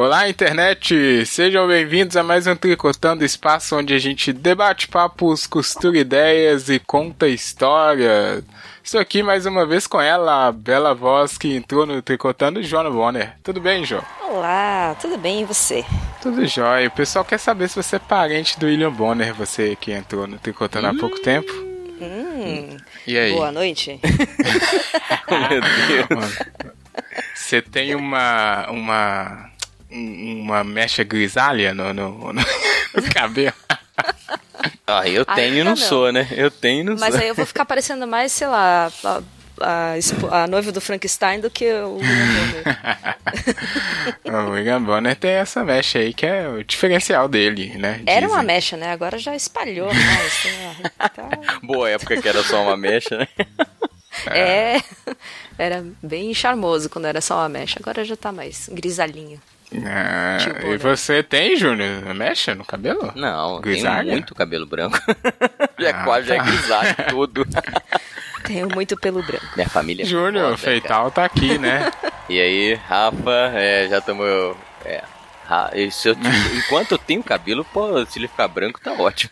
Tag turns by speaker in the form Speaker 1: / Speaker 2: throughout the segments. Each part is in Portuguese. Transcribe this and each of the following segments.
Speaker 1: Olá, internet! Sejam bem-vindos a mais um Tricotando Espaço, onde a gente debate papos, costura ideias e conta história. Estou aqui mais uma vez com ela, a bela voz que entrou no Tricotando, Joana Bonner. Tudo bem, Jo?
Speaker 2: Olá, tudo bem e você?
Speaker 1: Tudo jóia. O pessoal quer saber se você é parente do William Bonner, você que entrou no Tricotando há pouco tempo.
Speaker 2: Hum,
Speaker 1: E aí?
Speaker 2: boa noite.
Speaker 3: Meu Deus.
Speaker 1: Você tem uma. uma. Uma mecha grisalha no, no, no cabelo?
Speaker 3: Ah, eu tenho e não
Speaker 2: não.
Speaker 3: sou, né? Eu tenho e não
Speaker 2: Mas
Speaker 3: sou.
Speaker 2: aí eu vou ficar parecendo mais, sei lá, a, a, espo- a noiva do Frankenstein do que o
Speaker 1: o William Bonner tem essa mecha aí que é o diferencial dele, né?
Speaker 2: Era uma
Speaker 1: Dizem.
Speaker 2: mecha, né? Agora já espalhou mais. né? Tá-
Speaker 3: Boa época que era só uma mecha, né?
Speaker 2: É, era bem charmoso quando era só uma mecha. Agora já tá mais grisalhinho.
Speaker 1: Ah,
Speaker 2: Tipo,
Speaker 1: e
Speaker 2: né?
Speaker 1: você tem, Júnior, mecha no cabelo?
Speaker 3: Não, eu
Speaker 1: Grisalha?
Speaker 3: tenho muito cabelo branco. já
Speaker 1: Ah,
Speaker 3: quase já é
Speaker 1: tá.
Speaker 3: grisalho tudo.
Speaker 2: Tenho muito pelo branco.
Speaker 3: Minha família é
Speaker 1: Júnior,
Speaker 3: foda,
Speaker 1: o Feital tá aqui, né?
Speaker 3: cara. E aí, Rafa, é, já estamos... É, E se eu- enquanto eu tenho cabelo, pô, se ele ficar branco, tá ótimo.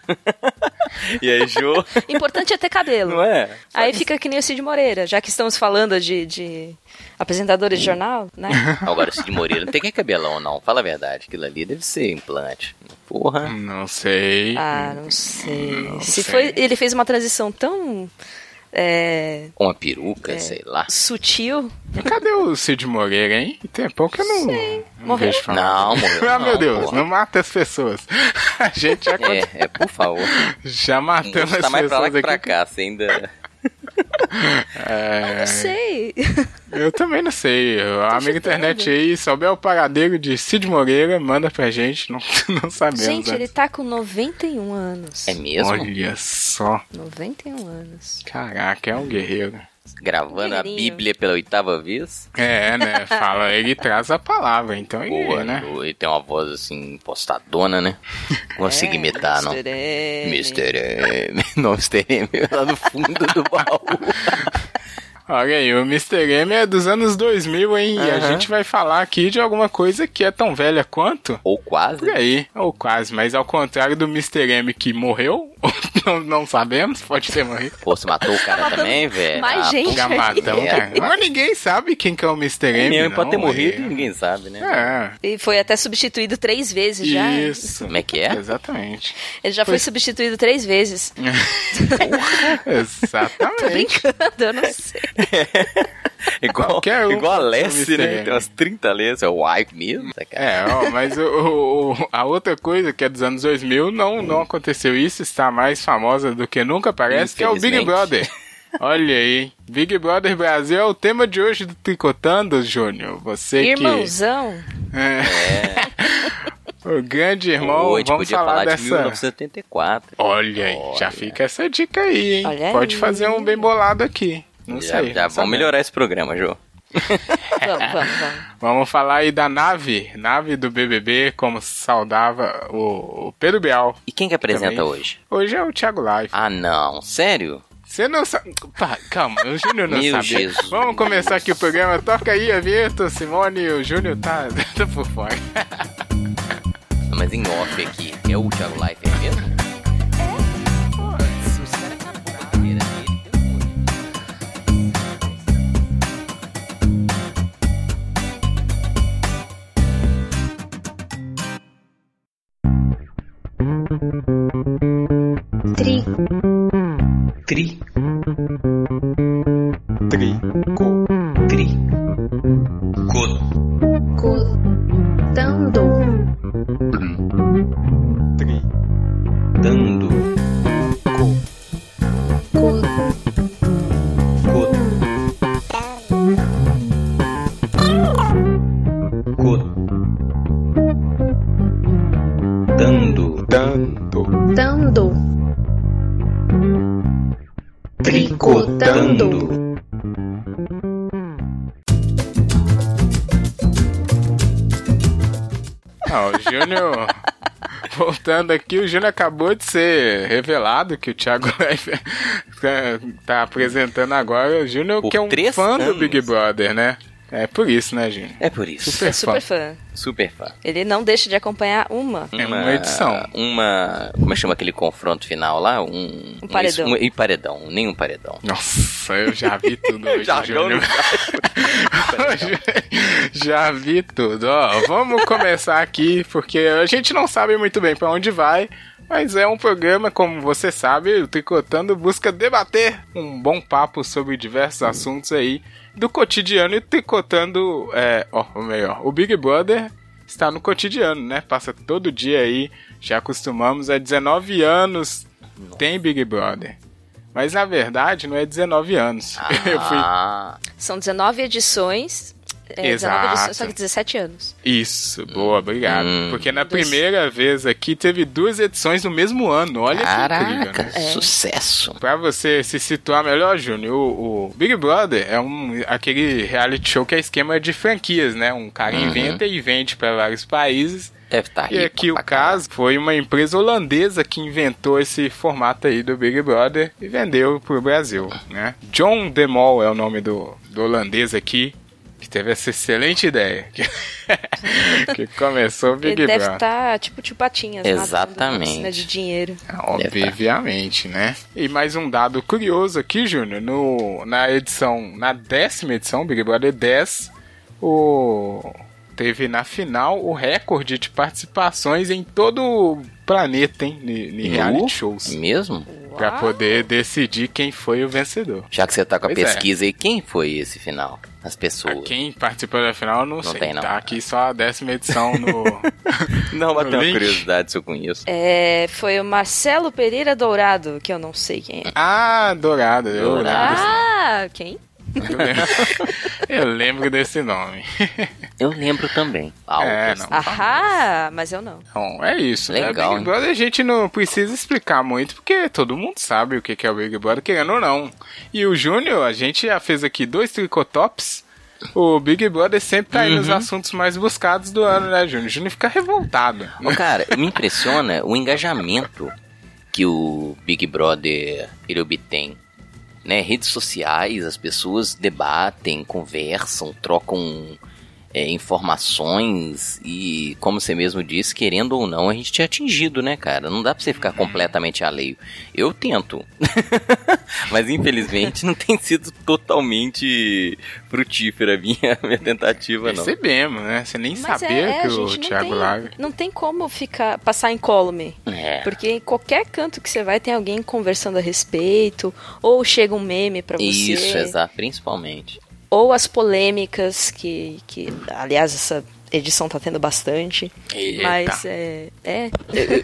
Speaker 3: e aí, Jô,
Speaker 2: Importante é ter cabelo.
Speaker 3: não é?
Speaker 2: Aí fica que nem o Cid Moreira, já que estamos falando de, de apresentadores de jornal, né?
Speaker 3: Agora, o Cid Moreira não tem que cabelão, não. Fala a verdade. Aquilo ali deve ser implante. Porra.
Speaker 1: Não sei.
Speaker 2: Ah, não sei.
Speaker 1: Não
Speaker 2: Se
Speaker 1: sei.
Speaker 2: foi, ele fez uma transição tão é,
Speaker 3: Com uma peruca, sei lá.
Speaker 2: sutil.
Speaker 1: Cadê o Cid Moreira, hein? Tem pouco que eu não, não
Speaker 2: Morreu?
Speaker 1: vejo falar.
Speaker 3: Não, morreu
Speaker 1: Ah,
Speaker 3: não,
Speaker 1: meu Deus,
Speaker 3: porra.
Speaker 1: não mata as pessoas. A gente já,
Speaker 3: É, é, por favor.
Speaker 1: já matamos as
Speaker 3: tá mais pra lá
Speaker 1: pessoas
Speaker 3: que pra
Speaker 1: aqui.
Speaker 3: cá, você ainda.
Speaker 1: É,
Speaker 2: Não sei.
Speaker 1: eu também não sei. Amigo
Speaker 2: chutando.
Speaker 1: internet aí, souber o paradeiro de Cid Moreira, manda pra gente. Não, não sabemos.
Speaker 2: Gente,
Speaker 1: né?
Speaker 2: ele tá com 91 anos.
Speaker 3: É mesmo?
Speaker 1: Olha só.
Speaker 2: 91 anos.
Speaker 1: Caraca, é um guerreiro.
Speaker 3: Gravando a. Bíblia pela oitava vez.
Speaker 1: É, né? Fala, ele traz a palavra, então ele,
Speaker 3: Boa,
Speaker 1: né?
Speaker 3: Ele tem uma voz assim, impostadona, né? Consegui
Speaker 2: É,
Speaker 3: imitar, não.
Speaker 2: Mr. M.
Speaker 3: Mr. M. Não, Mr. M lá no fundo do baú.
Speaker 1: Olha aí, o Mr. M é dos anos 2000, hein? E a gente vai falar aqui de alguma coisa que é tão velha quanto.
Speaker 3: Ou quase.
Speaker 1: Por aí, ou quase, mas ao contrário do Mr. M que morreu, não, não sabemos, pode ter morrido.
Speaker 3: Pô, você matou o cara também, velho?
Speaker 2: mais
Speaker 3: Ah,
Speaker 2: gente.
Speaker 1: Já matamos,
Speaker 3: É.
Speaker 1: cara. Mas ninguém sabe quem que é o Mr. M.
Speaker 3: Mesmo,
Speaker 1: não,
Speaker 3: pode ter morrido
Speaker 1: é.
Speaker 3: e ninguém sabe, né?
Speaker 1: É,
Speaker 2: E foi até substituído três vezes já.
Speaker 1: isso.
Speaker 3: Como é que é?
Speaker 1: Exatamente.
Speaker 2: Ele já foi substituído três vezes. Tô
Speaker 1: Exatamente.
Speaker 2: brincando, eu não sei.
Speaker 3: Igual,
Speaker 1: Qualquer um
Speaker 3: igual a
Speaker 1: Mr.
Speaker 3: né? Tem umas 30 Lessie. É o Ike mesmo? cara?
Speaker 1: É, ó, mas o, o- a outra coisa que é dos anos 2000 não, não aconteceu isso, está mais famosa do que nunca parece, que é o Big. Brother. Olha aí, Big Brother Brasil é o tema de hoje do Tricotando, Júnior. Você
Speaker 2: Irmãozão.
Speaker 1: que... É. o grande irmão,
Speaker 3: gente
Speaker 1: vamos
Speaker 3: podia
Speaker 1: falar,
Speaker 3: falar de
Speaker 1: dessa...
Speaker 3: 1974.
Speaker 1: Olha aí, já
Speaker 3: Olha.
Speaker 1: fica essa dica aí, hein?
Speaker 2: Olha
Speaker 1: Pode
Speaker 2: aí.
Speaker 1: fazer um bem bolado aqui. Não
Speaker 3: já
Speaker 1: sei.
Speaker 3: já vamos melhorar esse programa, Jô.
Speaker 2: Vamos, vamos, vamos.
Speaker 1: Vamos falar aí da nave, nave do BBB, como saudava o, o Pedro Bial.
Speaker 3: E quem que apresenta
Speaker 1: Também.
Speaker 3: hoje?
Speaker 1: Hoje é o Thiago Live.
Speaker 3: Ah, não. Sério?
Speaker 1: Você não sabe. Pá, calma, o Júnior não
Speaker 3: Meu
Speaker 1: sabia.
Speaker 3: Jesus.
Speaker 1: Vamos começar aqui o programa. Toca aí a vinheta, Simone. O Júnior tá, tá por fora.
Speaker 3: Mas em off aqui, é o Thiago Leifert mesmo?
Speaker 1: Voltando aqui, o Júnior acabou de ser revelado que o Thiago Leifert tá, tá apresentando agora. O Júnior que é um fã do
Speaker 3: anos.
Speaker 1: Big Brother, né? É por isso, né, Júnior?
Speaker 3: É por isso.
Speaker 1: Super
Speaker 2: é super
Speaker 1: fã.
Speaker 2: fã.
Speaker 3: Super fã.
Speaker 2: Ele não deixa de acompanhar uma.
Speaker 1: É uma edição.
Speaker 3: Uma. Como é que chama aquele confronto final lá? Um.
Speaker 2: Um paredão.
Speaker 3: Um, e paredão. Nenhum paredão.
Speaker 1: Nossa, eu já vi tudo hoje,
Speaker 3: Jargão
Speaker 1: Júnior. Já vi tudo. Ó, vamos começar aqui, porque a gente não sabe muito bem pra onde vai. Mas é um programa, como você sabe, o Tricotando busca debater um bom papo sobre diversos assuntos aí do cotidiano e tricotando, é, ó, ou melhor, o Big Brother está no cotidiano, né? Passa todo dia aí, já acostumamos, há 19 anos tem Big Brother. Mas na verdade não é 19 anos. Eu fui
Speaker 3: Ah,
Speaker 2: São 19 edições. É, 19
Speaker 1: Exato.
Speaker 2: só que 17 anos.
Speaker 1: Isso, boa, obrigado.
Speaker 3: Hum.
Speaker 1: Porque na
Speaker 2: Dois.
Speaker 1: primeira vez aqui teve duas edições no mesmo ano. Olha que incrível,
Speaker 3: caraca,
Speaker 1: né?
Speaker 2: É.
Speaker 3: sucesso.
Speaker 1: Pra você se situar melhor, Júnior, o, o Big Brother é um, aquele reality show que é esquema de franquias, né? Um cara
Speaker 3: Uhum.
Speaker 1: inventa e vende pra vários países.
Speaker 3: Deve estar
Speaker 1: E aqui o caso foi uma empresa holandesa que inventou esse formato aí do Big Brother e vendeu pro Brasil, né? John DeMol é o nome do, do holandês aqui, que teve essa excelente ideia. Que, que começou o Big
Speaker 2: Ele deve
Speaker 1: Brother.
Speaker 2: estar tipo tio Patinhas. nadando
Speaker 3: Exatamente.
Speaker 2: piscina de dinheiro.
Speaker 1: Obviamente, né? E mais um dado curioso aqui, Júnior, no, na edição, na décima edição, Big Brother 10, o teve na final o recorde de participações em todo o planeta, hein? Em reality shows.
Speaker 3: Mesmo?
Speaker 1: Pra poder decidir quem foi o vencedor.
Speaker 3: Já que você tá com a
Speaker 1: Pois é.
Speaker 3: pesquisa aí, quem foi esse final? As
Speaker 1: Ah,
Speaker 3: pessoas.
Speaker 1: Quem participou da final, não, sei.
Speaker 3: tem, não.
Speaker 1: Tá aqui só a décima edição no.
Speaker 3: Não, mas
Speaker 1: No
Speaker 3: tem uma
Speaker 1: link.
Speaker 3: curiosidade se eu conheço.
Speaker 2: É, foi o Marcelo Pereira Dourado, que eu não sei quem é.
Speaker 1: ah, Dourado. Eu
Speaker 3: Dourado.
Speaker 2: Ah, quem?
Speaker 1: Eu lembro- eu lembro desse nome.
Speaker 3: Eu lembro também. Algo
Speaker 1: É, não.
Speaker 2: Ahá, mas eu não.
Speaker 1: Bom, é isso. né?
Speaker 3: Legal,
Speaker 1: Big
Speaker 3: hein?
Speaker 1: Brother a gente não precisa explicar muito, porque todo mundo sabe o que que é o Big Brother, querendo ou não. E o Júnior, a gente já fez aqui dois tricotops. O Big Brother sempre tá aí nos
Speaker 3: Uhum.
Speaker 1: assuntos mais buscados do ano, né, Júnior? O Júnior fica revoltado.
Speaker 3: Ô, cara, me impressiona o engajamento que o Big Brother ele obtém. Né? Redes sociais, as pessoas debatem, conversam, trocam é, informações e, como você mesmo disse, querendo ou não, a gente tinha atingido, né, cara? Não dá pra você ficar completamente alheio. Eu tento, mas infelizmente não tem sido totalmente frutífera a minha, minha tentativa, não.
Speaker 1: Percebemos, né? Você nem
Speaker 2: Mas
Speaker 1: sabia
Speaker 2: é, é,
Speaker 1: que o Thiago
Speaker 2: tem,
Speaker 1: Lago.
Speaker 2: não tem como ficar passar incólume.
Speaker 3: É.
Speaker 2: Porque em qualquer canto que você vai tem alguém conversando a respeito, ou chega um meme pra você,
Speaker 3: Isso, exato, principalmente.
Speaker 2: Ou as polêmicas que, que aliás essa edição tá tendo bastante,
Speaker 1: Eita.
Speaker 2: mas é, é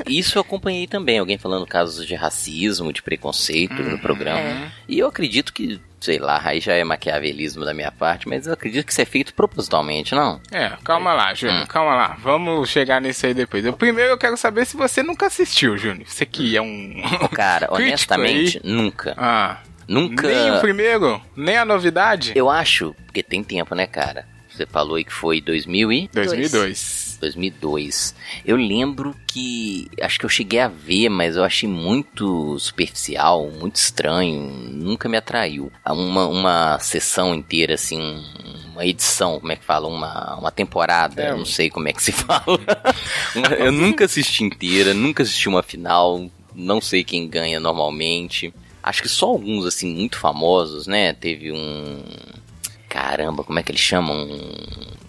Speaker 3: Isso eu acompanhei também, alguém falando casos de racismo, de preconceito no programa.
Speaker 2: é.
Speaker 3: E eu acredito que, sei lá, aí já é maquiavelismo da minha parte, mas eu acredito que isso é feito propositalmente, não?
Speaker 1: É, calma lá, Júnior,
Speaker 3: Hum.
Speaker 1: calma lá. Vamos chegar nisso aí depois. Eu, primeiro eu quero saber se você nunca assistiu, Júnior. Você que é um.
Speaker 3: Cara, honestamente,
Speaker 1: aí.
Speaker 3: nunca.
Speaker 1: ah,
Speaker 3: Nunca.
Speaker 1: nem o primeiro, nem a novidade.
Speaker 3: Eu acho, porque tem tempo, né, cara? Você falou aí que foi 2000 e...
Speaker 1: 2002.
Speaker 3: 2002. Eu lembro que acho que eu cheguei a ver, mas eu achei muito superficial, muito estranho, nunca me atraiu. Uma, uma sessão inteira, assim, uma edição, como é que fala? Uma, uma temporada,
Speaker 1: É,
Speaker 3: não sei como é que se fala. Eu nunca assisti inteira, nunca assisti uma final, não sei quem ganha normalmente. Acho que só alguns, assim, muito famosos, né? Teve um. Caramba, como é que eles chamam?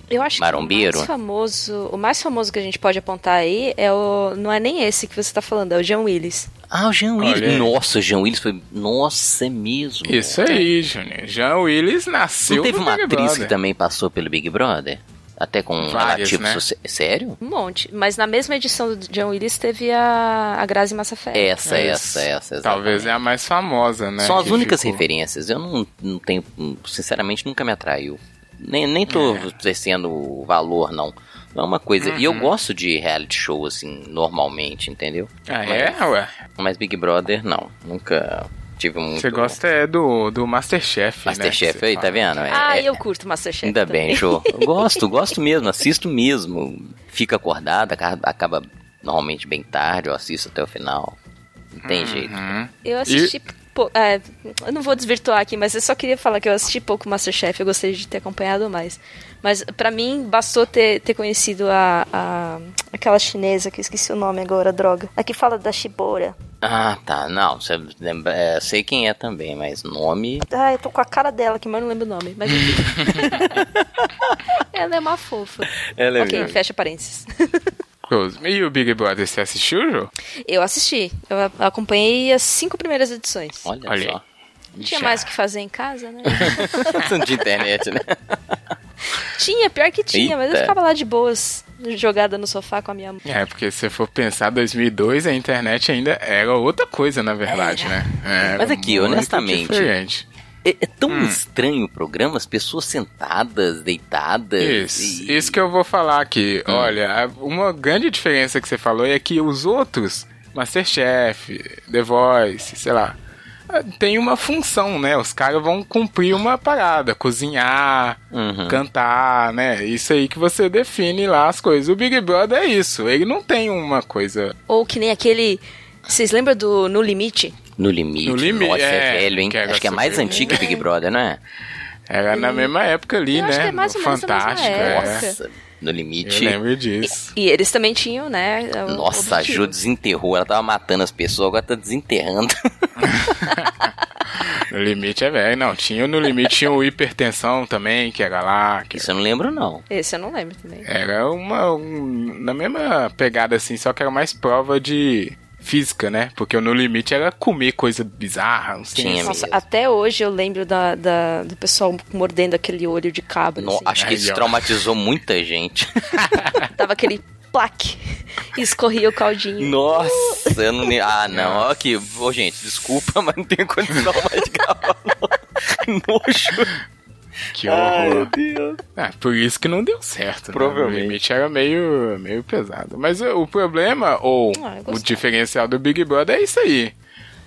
Speaker 2: Eu acho
Speaker 3: Marombeiro?
Speaker 2: que o mais famoso, o mais famoso que a gente pode apontar aí é o não é nem esse que você tá falando, é o Jean Willis.
Speaker 3: Ah, o Jean
Speaker 1: Olha.
Speaker 3: Willis. Nossa, o Jean Willis foi. Nossa, é mesmo.
Speaker 1: Isso aí, Júnior. Jean Willis nasceu
Speaker 3: Não teve
Speaker 1: no
Speaker 3: uma
Speaker 1: Big
Speaker 3: atriz
Speaker 1: Brother.
Speaker 3: que também passou pelo Big Brother? Até com um
Speaker 1: Várias, né?
Speaker 3: Sério?
Speaker 2: Um monte. Mas na mesma edição do Jean Willis teve a, a Grazi Massafera.
Speaker 3: Essa,
Speaker 1: É,
Speaker 3: essa, essa.
Speaker 1: Talvez é a mais famosa, né?
Speaker 3: São as únicas
Speaker 1: ficou.
Speaker 3: referências. Eu não, não tenho. Sinceramente, nunca me atraiu. Nem, nem tô
Speaker 1: É.
Speaker 3: descendo o valor, não. Não é uma coisa. E eu
Speaker 1: Uhum.
Speaker 3: gosto de reality show, assim, normalmente, entendeu?
Speaker 1: Ah, é? Ué.
Speaker 3: Mas Big Brother, não. Nunca tive muito.
Speaker 1: Você gosta é do, do Masterchef, né?
Speaker 3: Masterchef
Speaker 1: que
Speaker 3: aí, tá vendo? É-
Speaker 2: Ah,
Speaker 3: é-
Speaker 2: eu curto Masterchef.
Speaker 3: Ainda
Speaker 2: também.
Speaker 3: bem, show. Eu gosto, gosto mesmo, assisto mesmo. Fica acordado, acaba, normalmente bem tarde, eu assisto até o final. Não tem jeito.
Speaker 1: Uhum.
Speaker 2: Eu assisti Pô, é, eu não vou desvirtuar aqui, mas eu só queria falar que eu assisti pouco Masterchef, eu gostaria de ter acompanhado mais. Mas pra mim, bastou ter, ter conhecido a, a- aquela chinesa, que eu esqueci o nome agora, droga. A que fala da Shibora.
Speaker 3: Ah, tá. Não, você lembra, é, sei quem é também, mas nome.
Speaker 2: Ah, eu tô com a cara dela aqui, mas não lembro o nome. Mas enfim. Ela é uma fofa.
Speaker 3: Ela é
Speaker 2: ok,
Speaker 3: mesmo.
Speaker 2: fecha parênteses.
Speaker 1: Close. E o Big Brother, você assistiu, Jô?
Speaker 2: Eu assisti. Eu acompanhei as cinco primeiras edições.
Speaker 3: Olha,
Speaker 1: Olha
Speaker 3: só.
Speaker 2: Tinha
Speaker 1: Já.
Speaker 2: mais o que fazer em casa, né?
Speaker 3: de internet, né?
Speaker 2: tinha, pior que tinha, mas eu
Speaker 3: Eita.
Speaker 2: ficava lá de boas, jogada no sofá com a minha mãe.
Speaker 1: É, porque se for pensar, 2002 a internet ainda era outra coisa, na verdade, né? Era
Speaker 3: Mas aqui, honestamente,
Speaker 1: Diferente.
Speaker 3: É, é tão estranho o programa, as pessoas sentadas, deitadas.
Speaker 1: Isso,
Speaker 3: e-
Speaker 1: isso que eu vou falar aqui.
Speaker 3: Hum.
Speaker 1: Olha, uma grande diferença que você falou é que os outros, Masterchef, The Voice, sei lá, ah, tem uma função, né? Os caras vão cumprir uma parada, cozinhar,
Speaker 3: Uhum.
Speaker 1: cantar, né? Isso aí que você define lá as coisas. O Big Brother é isso, ele não tem uma coisa
Speaker 2: Ou que nem aquele. Vocês lembram do No Limite?
Speaker 3: No limite.
Speaker 1: No limite,
Speaker 3: Nossa, é,
Speaker 1: é,
Speaker 3: velho, hein?
Speaker 1: que era
Speaker 3: Acho que é mais antigo que Big Brother, não é?
Speaker 1: Era na mesma época ali,
Speaker 2: Eu
Speaker 1: né?
Speaker 2: acho que é mais
Speaker 1: no
Speaker 2: ou menos
Speaker 1: Fantástico,
Speaker 2: época.
Speaker 1: é.
Speaker 3: Nossa, no
Speaker 1: Eu
Speaker 3: limite.
Speaker 1: lembro disso.
Speaker 2: E eles também tinham, né? o
Speaker 3: Nossa, a. Ju desenterrou. Ela tava matando as pessoas, agora tá desenterrando.
Speaker 1: No limite é velho. Não, tinha no limite tinha o hipertensão também, que era lá. Que
Speaker 3: Isso eu não lembro, não.
Speaker 2: Esse eu não lembro também.
Speaker 1: era uma. um- na mesma pegada assim, só que era mais prova de física, né? Porque o no limite era comer coisa bizarra, não sei.
Speaker 3: Tinha
Speaker 2: Nossa,
Speaker 3: mesmo.
Speaker 2: até hoje eu lembro da, da- do pessoal mordendo aquele olho de cabra.
Speaker 3: No-
Speaker 2: assim.
Speaker 3: acho que isso traumatizou muita gente.
Speaker 2: Tava aquele plaque e escorria o caldinho.
Speaker 3: Nossa, eu não. Ah, não. Aqui. Ô, gente, desculpa, mas não tenho condição mais de gravar. Nojo.
Speaker 1: Que
Speaker 3: Ai, meu
Speaker 1: horror.
Speaker 3: Deus.
Speaker 1: Ah, por isso que não deu certo. né?
Speaker 3: Provavelmente.
Speaker 1: O limite era meio, meio pesado. Mas o problema, ou
Speaker 2: Ah,
Speaker 1: o diferencial do Big Brother é isso aí.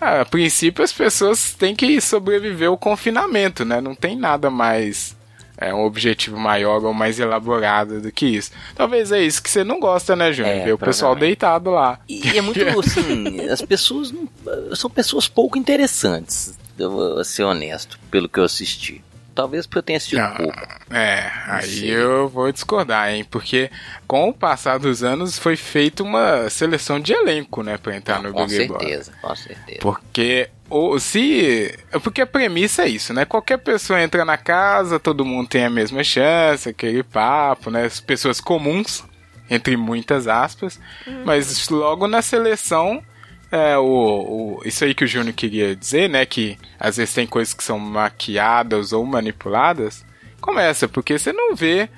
Speaker 1: Ah, a princípio as pessoas têm que sobreviver ao confinamento, né? Não tem nada mais. É um objetivo maior ou mais elaborado do que isso. Talvez é isso que você não gosta, né, Júnior?
Speaker 3: É,
Speaker 1: Ver o pessoal deitado lá.
Speaker 3: E é muito assim, as pessoas não, são pessoas pouco interessantes, eu vou ser honesto, pelo que eu assisti. Talvez porque eu tenha assistido
Speaker 1: Não,
Speaker 3: pouco.
Speaker 1: É, aí
Speaker 3: sei.
Speaker 1: eu vou discordar, hein? Porque com o passar dos anos foi feita uma seleção de elenco, né, pra entrar no
Speaker 3: com
Speaker 1: Big Brother.
Speaker 3: certeza, com certeza.
Speaker 1: Porque ou se, porque a premissa é isso, né? Qualquer pessoa entra na casa, todo mundo tem a mesma chance, aquele papo, né? As pessoas comuns, entre muitas aspas, mas logo na seleção é, o, o- isso aí que o Júnior queria dizer, né? Que às vezes tem coisas que são maquiadas ou manipuladas. Começa, porque você não vê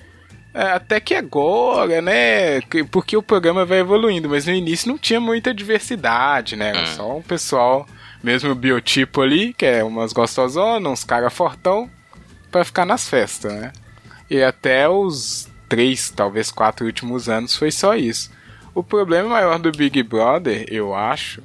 Speaker 1: é, até que agora, né? que- Porque o programa vai evoluindo, mas no início não tinha muita diversidade, né? Era só um pessoal, mesmo biotipo ali, que é umas gostosonas, uns cara fortão, pra ficar nas festas, né? E até os três, talvez quatro últimos anos foi só isso. O problema maior do Big Brother, eu acho,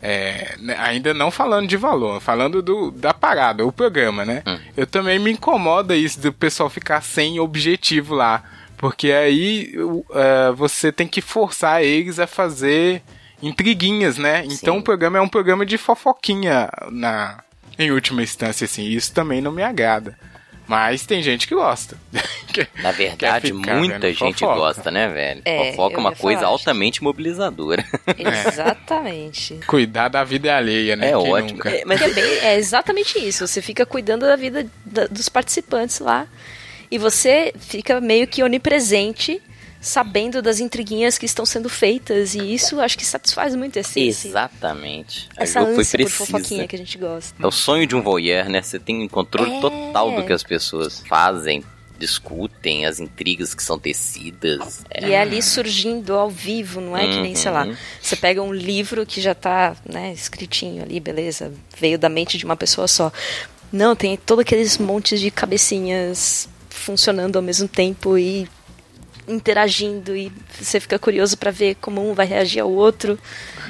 Speaker 1: é, né, ainda não falando de valor, falando do, da parada, o programa, né? Eu também me incomoda isso do pessoal ficar sem objetivo lá. Porque aí é, você tem que forçar eles a fazer intriguinhas, né? Então
Speaker 3: Sim.
Speaker 1: o programa é um programa de fofoquinha na, em última instância, assim. Isso também não me agrada. Mas tem gente que gosta.
Speaker 3: Na verdade,
Speaker 1: ficar
Speaker 3: muita
Speaker 1: vendo
Speaker 3: gente
Speaker 1: fofoca.
Speaker 3: gosta, né, velho?
Speaker 2: É,
Speaker 3: Fofoca é uma coisa
Speaker 2: falar,
Speaker 3: altamente mobilizadora.
Speaker 2: Exatamente.
Speaker 1: Cuidar da vida alheia, né?
Speaker 3: É
Speaker 1: Quem
Speaker 3: ótimo.
Speaker 1: nunca?
Speaker 3: É, mas
Speaker 2: é, bem- é exatamente isso. Você fica cuidando da vida da- dos participantes lá. E você fica meio que onipresente, sabendo das intriguinhas que estão sendo feitas. E isso acho que satisfaz muito esse,
Speaker 3: Exatamente.
Speaker 2: Essa
Speaker 3: Jo foi
Speaker 2: ânsia por
Speaker 3: precisa.
Speaker 2: fofoquinha que a gente gosta.
Speaker 3: É o sonho de um voyeur, né? Você tem um controle
Speaker 2: É.
Speaker 3: total do que as pessoas fazem, discutem, as intrigas que são tecidas. É.
Speaker 2: E é ali surgindo ao vivo, não é que nem, sei lá,
Speaker 3: Uhum.
Speaker 2: você pega um livro que já tá, né, escritinho ali, beleza, veio da mente de uma pessoa só. Não, tem todos aqueles montes de cabecinhas funcionando ao mesmo tempo e interagindo e você fica curioso pra ver como um vai reagir ao outro.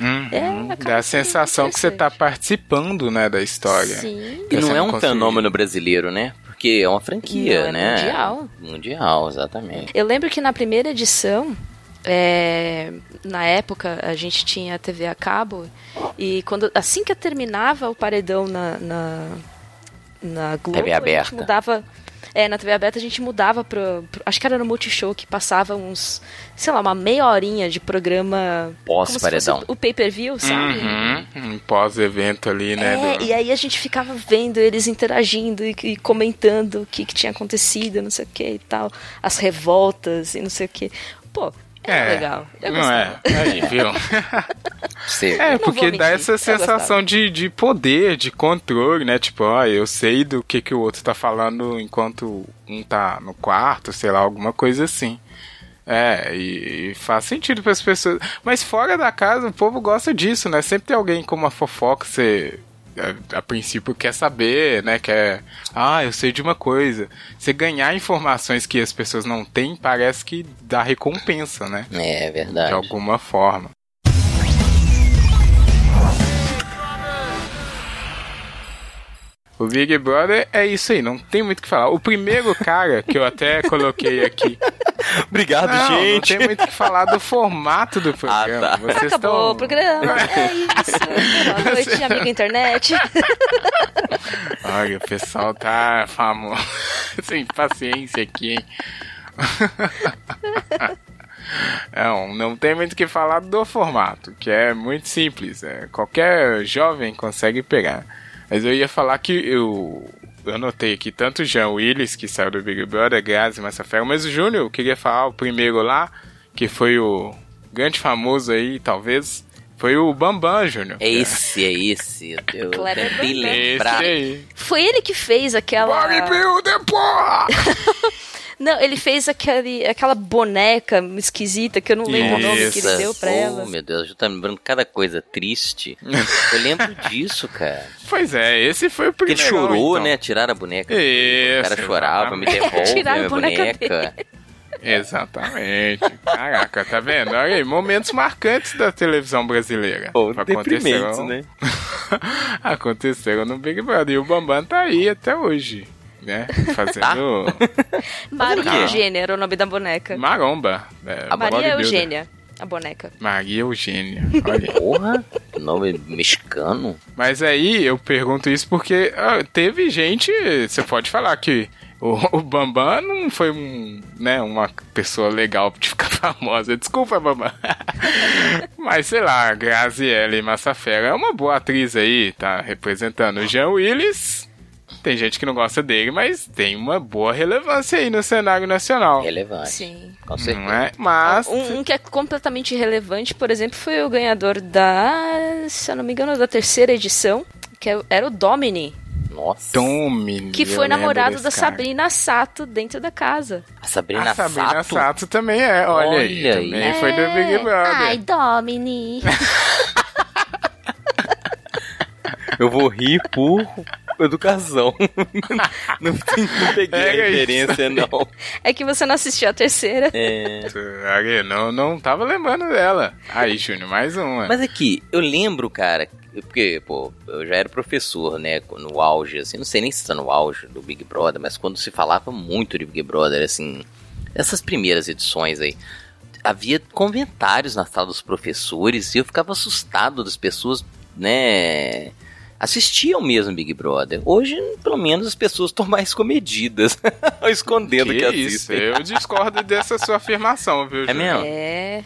Speaker 1: Uhum.
Speaker 2: É,
Speaker 1: Dá a sensação que você tá participando, né, da história.
Speaker 2: Sim.
Speaker 3: E não é um
Speaker 1: consegue-
Speaker 3: fenômeno brasileiro, né? Porque é uma franquia,
Speaker 2: Não, é
Speaker 3: né?
Speaker 2: mundial.
Speaker 3: Mundial, exatamente.
Speaker 2: Eu lembro que na primeira edição, é, na época, a gente tinha TV a cabo E quando assim que terminava o paredão na, na, na Globo,
Speaker 3: TV
Speaker 2: a
Speaker 3: aberta.
Speaker 2: gente mudava. É, na TV aberta a gente mudava pro, pro- Acho que era no Multishow que passava uns. Sei lá, uma meia horinha de programa.
Speaker 3: Pós-paredão.
Speaker 2: O pay-per-view, sabe?
Speaker 1: Uhum, um pós-evento ali, né?
Speaker 2: É,
Speaker 1: do-
Speaker 2: e aí a gente ficava vendo eles interagindo e, e comentando o que, que tinha acontecido, não sei o que e tal. As revoltas e não sei o que. Pô, é, legal. Eu
Speaker 1: não é? Aí, viu?
Speaker 3: Você,
Speaker 1: É, porque dá essa sensação de, de poder, de controle, né? Tipo, ó, eu sei do que, que o outro tá falando enquanto um tá no quarto, sei lá, alguma coisa assim. É, e, e faz sentido para as pessoas. Mas fora da casa, o povo gosta disso, né? Sempre tem alguém com uma fofoca, você a, a princípio quer saber, né? Quer. Ah, eu sei de uma coisa. Você ganhar informações que as pessoas não têm, parece que dá recompensa, né?
Speaker 3: É
Speaker 1: De
Speaker 3: verdade.
Speaker 1: alguma forma. O Big Brother é isso aí, não tem muito o que falar. O primeiro cara que eu até coloquei aqui.
Speaker 3: Obrigado,
Speaker 1: não, não tem muito o que falar do formato do programa.
Speaker 3: tá.
Speaker 1: Vocês
Speaker 2: Acabou
Speaker 1: estão...
Speaker 2: o programa. É isso. Boa noite, amiga internet.
Speaker 1: Olha, o pessoal tá famoso. Sem paciência aqui, hein? Não, não tem muito o que falar do formato, que é muito simples. é, qualquer jovem consegue pegar. Mas eu ia falar que eu, eu anotei aqui tanto o Jean Willis, que saiu do Big Brother, Grazi Massafera, mas o Júnior, eu queria falar o primeiro lá, que foi o grande famoso aí, talvez, foi o Bambam, Júnior.
Speaker 3: É esse, é esse. Eu tentei
Speaker 2: Bambam.
Speaker 1: Esse aí.
Speaker 2: Foi ele que fez aquela.
Speaker 1: Bodybuilder, porra!
Speaker 2: Não, ele fez aquele, aquela boneca esquisita que eu não lembro o nome que ele
Speaker 1: Isso.
Speaker 2: deu pra
Speaker 3: oh,
Speaker 2: ela.
Speaker 3: meu Deus, eu tô lembrando cada coisa triste. eu lembro disso, cara.
Speaker 1: Pois é, esse foi o
Speaker 3: Porque ele
Speaker 1: primeiro.
Speaker 3: chorou,
Speaker 1: então.
Speaker 3: né? Tiraram a boneca.
Speaker 1: Isso,
Speaker 3: o cara chorava, me devolve
Speaker 2: Tiraram
Speaker 3: minha
Speaker 2: a boneca
Speaker 3: boneca.
Speaker 1: Exatamente. Caraca, tá vendo? Olha aí, momentos marcantes da televisão brasileira.
Speaker 3: Pô,
Speaker 1: Aconteceram-
Speaker 3: deprimentes, né?
Speaker 1: Aconteceram no Big Brother. E o Bambam tá aí até hoje, né? Fazendo
Speaker 2: Maria? Eugênia era o nome da boneca.
Speaker 1: maromba. É,
Speaker 2: Maria
Speaker 1: bodybuilder.
Speaker 2: Eugênia, a boneca.
Speaker 1: Maria Eugênia. Olha.
Speaker 3: Porra, nome mexicano.
Speaker 1: Mas aí eu pergunto isso porque ah, teve gente. Você pode falar que o, o Bambam não foi um, né, uma pessoa legal de ficar famosa. Desculpa, Bambam. Mas sei lá, Graziele Massafera é uma boa atriz aí, tá representando o Jean Willis. Tem gente que não gosta dele, mas tem uma boa relevância aí no cenário nacional.
Speaker 3: Relevante.
Speaker 2: Sim.
Speaker 3: Com certeza.
Speaker 1: Não é? Mas.
Speaker 2: Um, um que é completamente irrelevante, por exemplo, foi o ganhador da, se eu não me engano, da terceira edição, que é- era o Domini,
Speaker 3: Nossa.
Speaker 1: Domini.
Speaker 2: que foi namorado da
Speaker 1: cara.
Speaker 2: Sabrina Sato dentro da casa.
Speaker 3: A Sabrina,
Speaker 1: A Sabrina
Speaker 3: Sato.
Speaker 1: Sato também é, olha, aí.
Speaker 3: Olha aí.
Speaker 1: Também foi do Big Brother.
Speaker 2: Ai, Domini.
Speaker 3: Eu vou rir por educação. não, não peguei
Speaker 1: Pega
Speaker 3: a
Speaker 1: isso.
Speaker 3: referência, não.
Speaker 2: É que você não assistiu a terceira.
Speaker 3: É.
Speaker 1: Não, não tava lembrando dela. Aí, Júnior, mais uma.
Speaker 3: Mas aqui, eu lembro, cara, porque, pô, eu já era professor, né, no auge, assim, não sei nem se tá no auge do Big Brother, mas quando se falava muito de Big Brother, assim, essas primeiras edições aí, havia comentários na sala dos professores e eu ficava assustado das pessoas, né, assistiam mesmo Big Brother. Hoje, pelo menos, as pessoas estão mais comedidas, escondendo que,
Speaker 1: que isso,
Speaker 3: assistem.
Speaker 1: eu discordo dessa sua afirmação, viu,
Speaker 3: É
Speaker 1: Júnior?
Speaker 3: mesmo?
Speaker 2: É.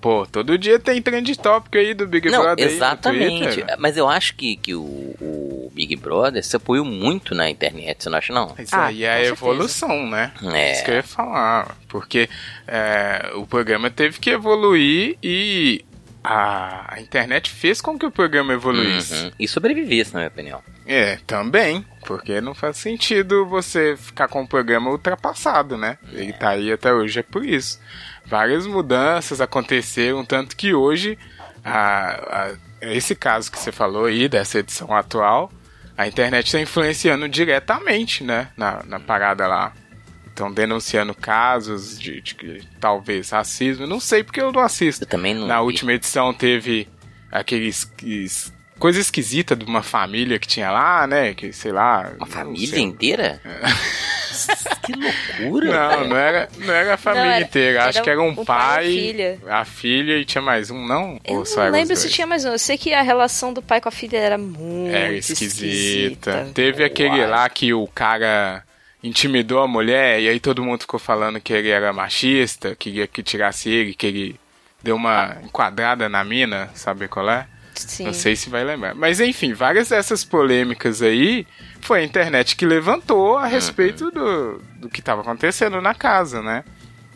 Speaker 1: Pô, todo dia tem trend topic aí do Big
Speaker 3: Não,
Speaker 1: Brother aí no
Speaker 3: exatamente.
Speaker 1: Twitter.
Speaker 3: Mas eu acho que, que o, o Big Brother se apoiou muito na internet, você não acha, não?
Speaker 1: Mas
Speaker 2: Ah,
Speaker 1: aí é a
Speaker 2: certeza.
Speaker 1: evolução, né?
Speaker 3: É.
Speaker 1: Isso que eu ia falar. Porque é, o programa teve que evoluir e a, a internet fez com que o programa evoluísse.
Speaker 3: Uhum. E sobrevivesse, na minha opinião.
Speaker 1: É, também. Porque não faz sentido você ficar com o programa ultrapassado, né? Ele tá aí até hoje, é por isso. Várias mudanças aconteceram, tanto que hoje, a, a- esse caso que você falou aí, dessa edição atual, a internet está influenciando diretamente, né? Na, na parada lá. Estão denunciando casos de, de que talvez racismo. Não sei porque eu não assisto.
Speaker 3: Eu também não.
Speaker 1: Na
Speaker 3: vi.
Speaker 1: última edição teve aqueles. es- coisa esquisita de uma família que tinha lá, né? Que sei lá.
Speaker 3: Uma família
Speaker 1: sei.
Speaker 3: inteira? Que loucura,
Speaker 1: Não,
Speaker 3: velho.
Speaker 1: não era, não era a família
Speaker 2: Não, era-
Speaker 1: inteira. Acho
Speaker 2: era
Speaker 1: que era um
Speaker 2: o pai e a
Speaker 1: pai,
Speaker 2: filha.
Speaker 1: a filha e tinha mais um, não?
Speaker 2: Eu
Speaker 1: Ou só
Speaker 2: não lembro se tinha mais um. Eu sei que a relação do pai com a filha era muito
Speaker 1: Era esquisita.
Speaker 2: esquisita.
Speaker 1: Teve aquele
Speaker 3: Uai.
Speaker 1: lá que o cara intimidou a mulher e aí todo mundo ficou falando que ele era machista, queria que tirasse ele, que ele deu uma enquadrada na mina, sabe qual é?
Speaker 2: Sim.
Speaker 1: Não sei se vai lembrar. Mas enfim, várias dessas polêmicas aí foi a internet que levantou a respeito do, do que estava acontecendo na casa, né?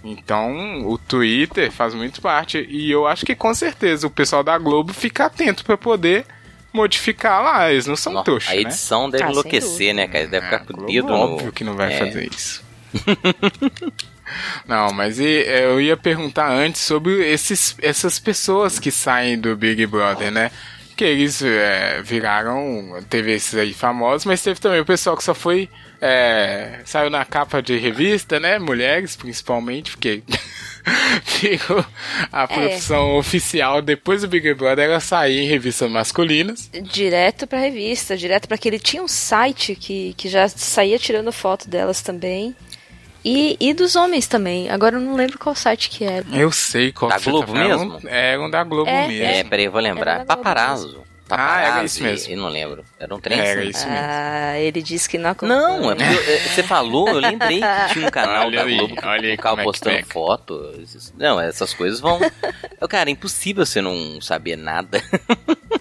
Speaker 1: Então, o Twitter faz muito parte. E eu acho que com certeza o pessoal da Globo fica atento para poder modificar lá. Eles não são
Speaker 3: Nossa,
Speaker 1: trouxas,
Speaker 3: a
Speaker 1: né?
Speaker 3: edição deve
Speaker 2: Ah,
Speaker 3: enlouquecer, né, cara? Deve ficar
Speaker 1: É,
Speaker 3: com o dedo no...
Speaker 1: Óbvio que não vai
Speaker 3: É.
Speaker 1: fazer isso. não, mas e- eu ia perguntar antes sobre esses, essas pessoas que saem do Big Brother, né? Que eles é, viraram. Teve esses aí famosos, mas teve também o pessoal que só foi. é, saiu na capa de revista, né? Mulheres, principalmente, porque. Ficou a profissão oficial depois do Big Brother era sair em revistas masculinas.
Speaker 2: Direto pra revista, direto pra que ele tinha um site que, que já saía tirando foto delas também. E, e dos homens também. Agora eu não lembro qual site que era.
Speaker 1: Eu sei qual
Speaker 3: Da Globo
Speaker 1: tá
Speaker 3: mesmo?
Speaker 1: É um da Globo
Speaker 2: É,
Speaker 1: mesmo.
Speaker 3: É, peraí, eu vou lembrar.
Speaker 2: Era
Speaker 3: Paparazzo.
Speaker 1: Ah,
Speaker 3: Paparazzi,
Speaker 1: era isso mesmo.
Speaker 3: Eu não lembro. Era um trem
Speaker 1: Era
Speaker 3: assim.
Speaker 1: isso mesmo.
Speaker 2: Ah, ele disse que não acompanha.
Speaker 3: Não, é porque eu- é, você falou, eu lembrei que tinha um canal
Speaker 1: Olha
Speaker 3: da
Speaker 1: aí,
Speaker 3: Globo que
Speaker 1: olha aí
Speaker 3: ficava
Speaker 1: como é que
Speaker 3: postando foto. Não, essas coisas vão. Cara, é impossível você não saber nada.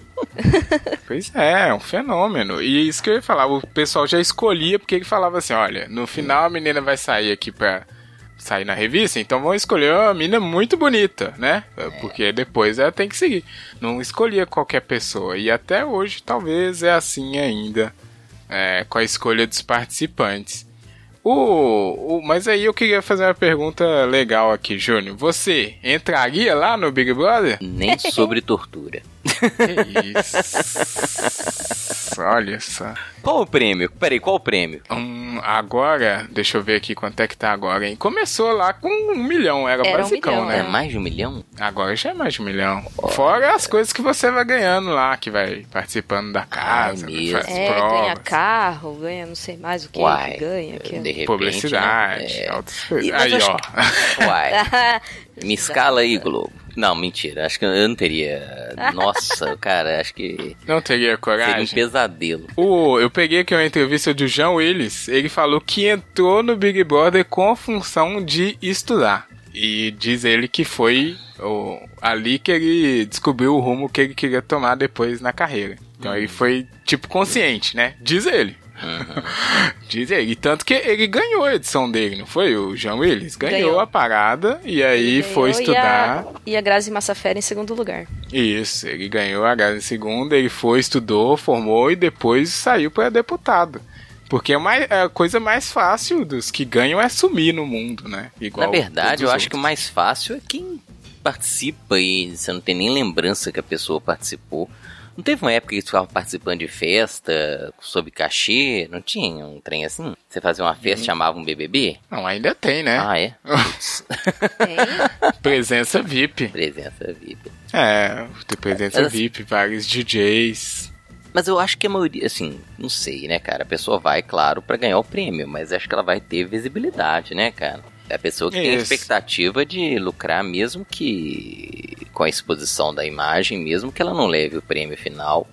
Speaker 1: Pois é, é um fenômeno. E isso que eu ia falar, o pessoal já escolhia, porque ele falava assim, olha, no final a menina vai sair aqui pra sair na revista, então vão escolher uma menina muito bonita, né? Porque depois ela tem que seguir. Não escolhia qualquer pessoa. E até hoje talvez é assim ainda, é, com a escolha dos participantes. O, o, mas aí eu queria fazer uma pergunta legal aqui, Júnior. Você entraria lá no Big Brother?
Speaker 3: Nem sobre tortura.
Speaker 1: Que isso. Olha só.
Speaker 3: Qual o prêmio? Peraí, qual o prêmio?
Speaker 1: Hum, agora, deixa eu ver aqui quanto é que tá agora, hein? Começou lá com um milhão, era,
Speaker 2: Era um
Speaker 1: basicão,
Speaker 2: milhão,
Speaker 1: né?
Speaker 3: É mais de um milhão?
Speaker 1: Agora já é mais de um milhão. Fora as coisas que você vai ganhando lá, que vai participando da casa,
Speaker 3: mesmo.
Speaker 1: faz
Speaker 2: É,
Speaker 1: provas,
Speaker 2: ganha carro, ganha não sei mais o que
Speaker 3: Uai,
Speaker 2: que ganha. Que
Speaker 3: de repente,
Speaker 1: publicidade,
Speaker 3: né? É.
Speaker 1: outras coisas.
Speaker 3: E-
Speaker 1: Aí,
Speaker 3: acho
Speaker 1: ó.
Speaker 3: que- Uai, me escala aí, Globo. Não, mentira, acho que eu não teria... Nossa, cara, acho que
Speaker 1: Não teria
Speaker 3: seria um
Speaker 1: coragem.
Speaker 3: pesadelo.
Speaker 1: O, eu peguei aqui uma entrevista do Jean Willis. Ele falou que entrou no Big Brother com a função de estudar. E diz ele que foi o, ali que ele descobriu o rumo que ele queria tomar depois na carreira. Então ele foi, tipo, consciente, né? Diz ele. Diz ele. E tanto que ele ganhou a edição dele, não foi? O Jean Willis? Ganhou,
Speaker 2: Ganhou.
Speaker 1: a parada e aí
Speaker 2: Ele
Speaker 1: foi
Speaker 2: ganhou
Speaker 1: estudar.
Speaker 2: E a, e a Grazi Massafera em segundo lugar.
Speaker 1: Isso, ele ganhou a Grazi em segunda, ele foi, estudou, formou e depois saiu para deputado. Porque é, mais, é a coisa mais fácil dos que ganham é sumir no mundo, né? Igual
Speaker 3: Na verdade, eu
Speaker 1: todos os
Speaker 3: acho que o
Speaker 1: outros.
Speaker 3: mais fácil é quem participa e você não tem nem lembrança que a pessoa participou. Não teve uma época que eles ficavam participando de festa sob cachê? Não tinha um trem assim? Você fazia uma festa e chamava um BBB?
Speaker 1: Não, ainda tem, né?
Speaker 3: Ah, é?
Speaker 2: Tem?
Speaker 1: Presença VIP.
Speaker 3: presença VIP.
Speaker 1: É, tem presença
Speaker 3: Mas-
Speaker 1: VIP, vários DJs.
Speaker 3: Mas eu acho que a maioria, assim, não sei, né, cara? A pessoa vai, claro, pra ganhar o prêmio, mas acho que ela vai ter visibilidade, né, cara? É a pessoa que tem a
Speaker 1: Isso.
Speaker 3: expectativa de lucrar, mesmo que com a exposição da imagem, mesmo que ela não leve o prêmio final,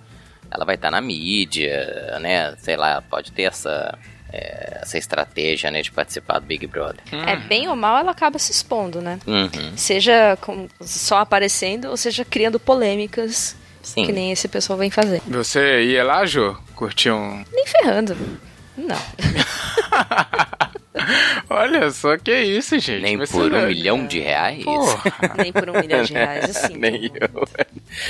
Speaker 3: ela vai estar na mídia, né? Sei lá, pode ter essa, é, essa estratégia, né, de participar do Big Brother.
Speaker 2: É, bem ou mal, ela acaba se expondo, né?
Speaker 3: Uhum,
Speaker 2: Seja com- só aparecendo, ou seja criando polêmicas,
Speaker 3: sim.
Speaker 2: que nem esse pessoal vem fazer.
Speaker 1: Você ia lá, Jô? Curtiu um.
Speaker 2: Nem ferrando. Não.
Speaker 1: Olha só que isso, gente.
Speaker 3: Nem
Speaker 1: Você
Speaker 3: por um
Speaker 1: não-
Speaker 3: milhão de reais?
Speaker 1: Porra,
Speaker 2: Nem por um milhão de reais, assim.
Speaker 3: Nem eu.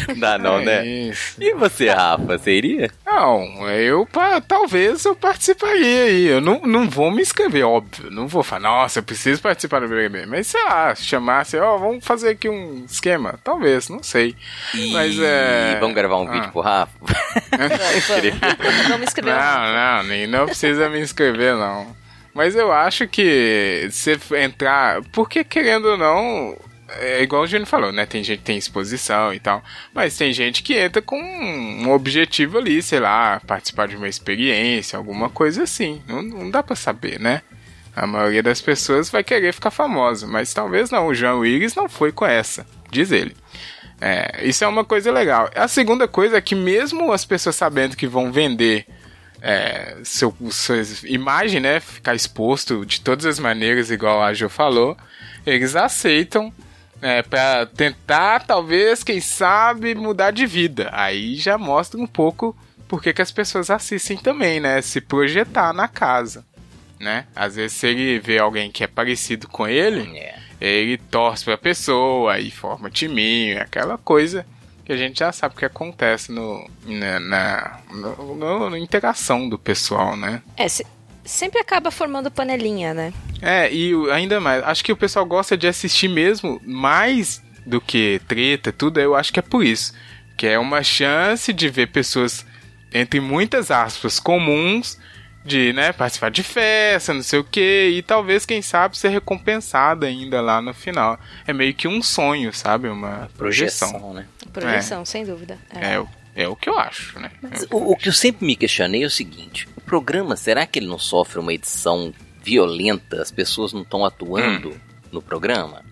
Speaker 3: Não dá não,
Speaker 1: é
Speaker 3: né?
Speaker 1: isso.
Speaker 3: E você, Rafa, você iria?
Speaker 1: Não, eu talvez eu participaria aí. Eu não, não vou me inscrever, óbvio. Não vou falar, nossa, eu preciso participar do BBB. Mas sei lá, chamasse, ó, vamos fazer aqui um esquema. Talvez, não sei.
Speaker 3: E
Speaker 1: Mas é.
Speaker 3: vamos gravar um
Speaker 1: Ah.
Speaker 3: vídeo pro Rafa?
Speaker 2: Vamos, vamos escrever uma-
Speaker 1: Não, não, nem não precisa me inscrever, não. Mas eu acho que se entrar. Porque querendo ou não. É igual o Júnior falou, né? Tem gente que tem exposição e tal. Mas tem gente que entra com um objetivo ali, sei lá, participar de uma experiência, alguma coisa assim. Não, não dá pra saber, né? A maioria das pessoas vai querer ficar famosa, mas talvez não. O João Willis não foi com essa, diz ele. É, isso é uma coisa legal. A segunda coisa é que mesmo as pessoas sabendo que vão vender é, seu, sua imagem, né, ficar exposto de todas as maneiras, igual a Jo falou, eles aceitam é, para tentar, talvez, quem sabe, mudar de vida. Aí já mostra um pouco porque que as pessoas assistem também, né? Se projetar na casa, né? Às vezes se ele vê alguém que é parecido com ele,
Speaker 3: É.
Speaker 1: ele torce pra pessoa, aí forma timinho, aquela coisa que a gente já sabe que acontece no, na, na, no- na interação do pessoal, né?
Speaker 2: É, se- sempre acaba formando panelinha, né?
Speaker 1: É, e o- ainda mais, acho que o pessoal gosta de assistir mesmo mais do que treta, tudo, eu acho que é por isso. Que é uma chance de ver pessoas, entre muitas aspas, comuns, de, né, participar de festa, não sei o que, e talvez, quem sabe, ser recompensada ainda lá no final. É meio que um sonho, sabe? Uma projeção.
Speaker 3: Projeção, né?
Speaker 2: Projeção, sem dúvida.
Speaker 1: É, o- é o que eu acho, né?
Speaker 3: Mas o, o que eu sempre me questionei é o seguinte: o programa, será que ele não sofre uma edição violenta? As pessoas não estão atuando no programa?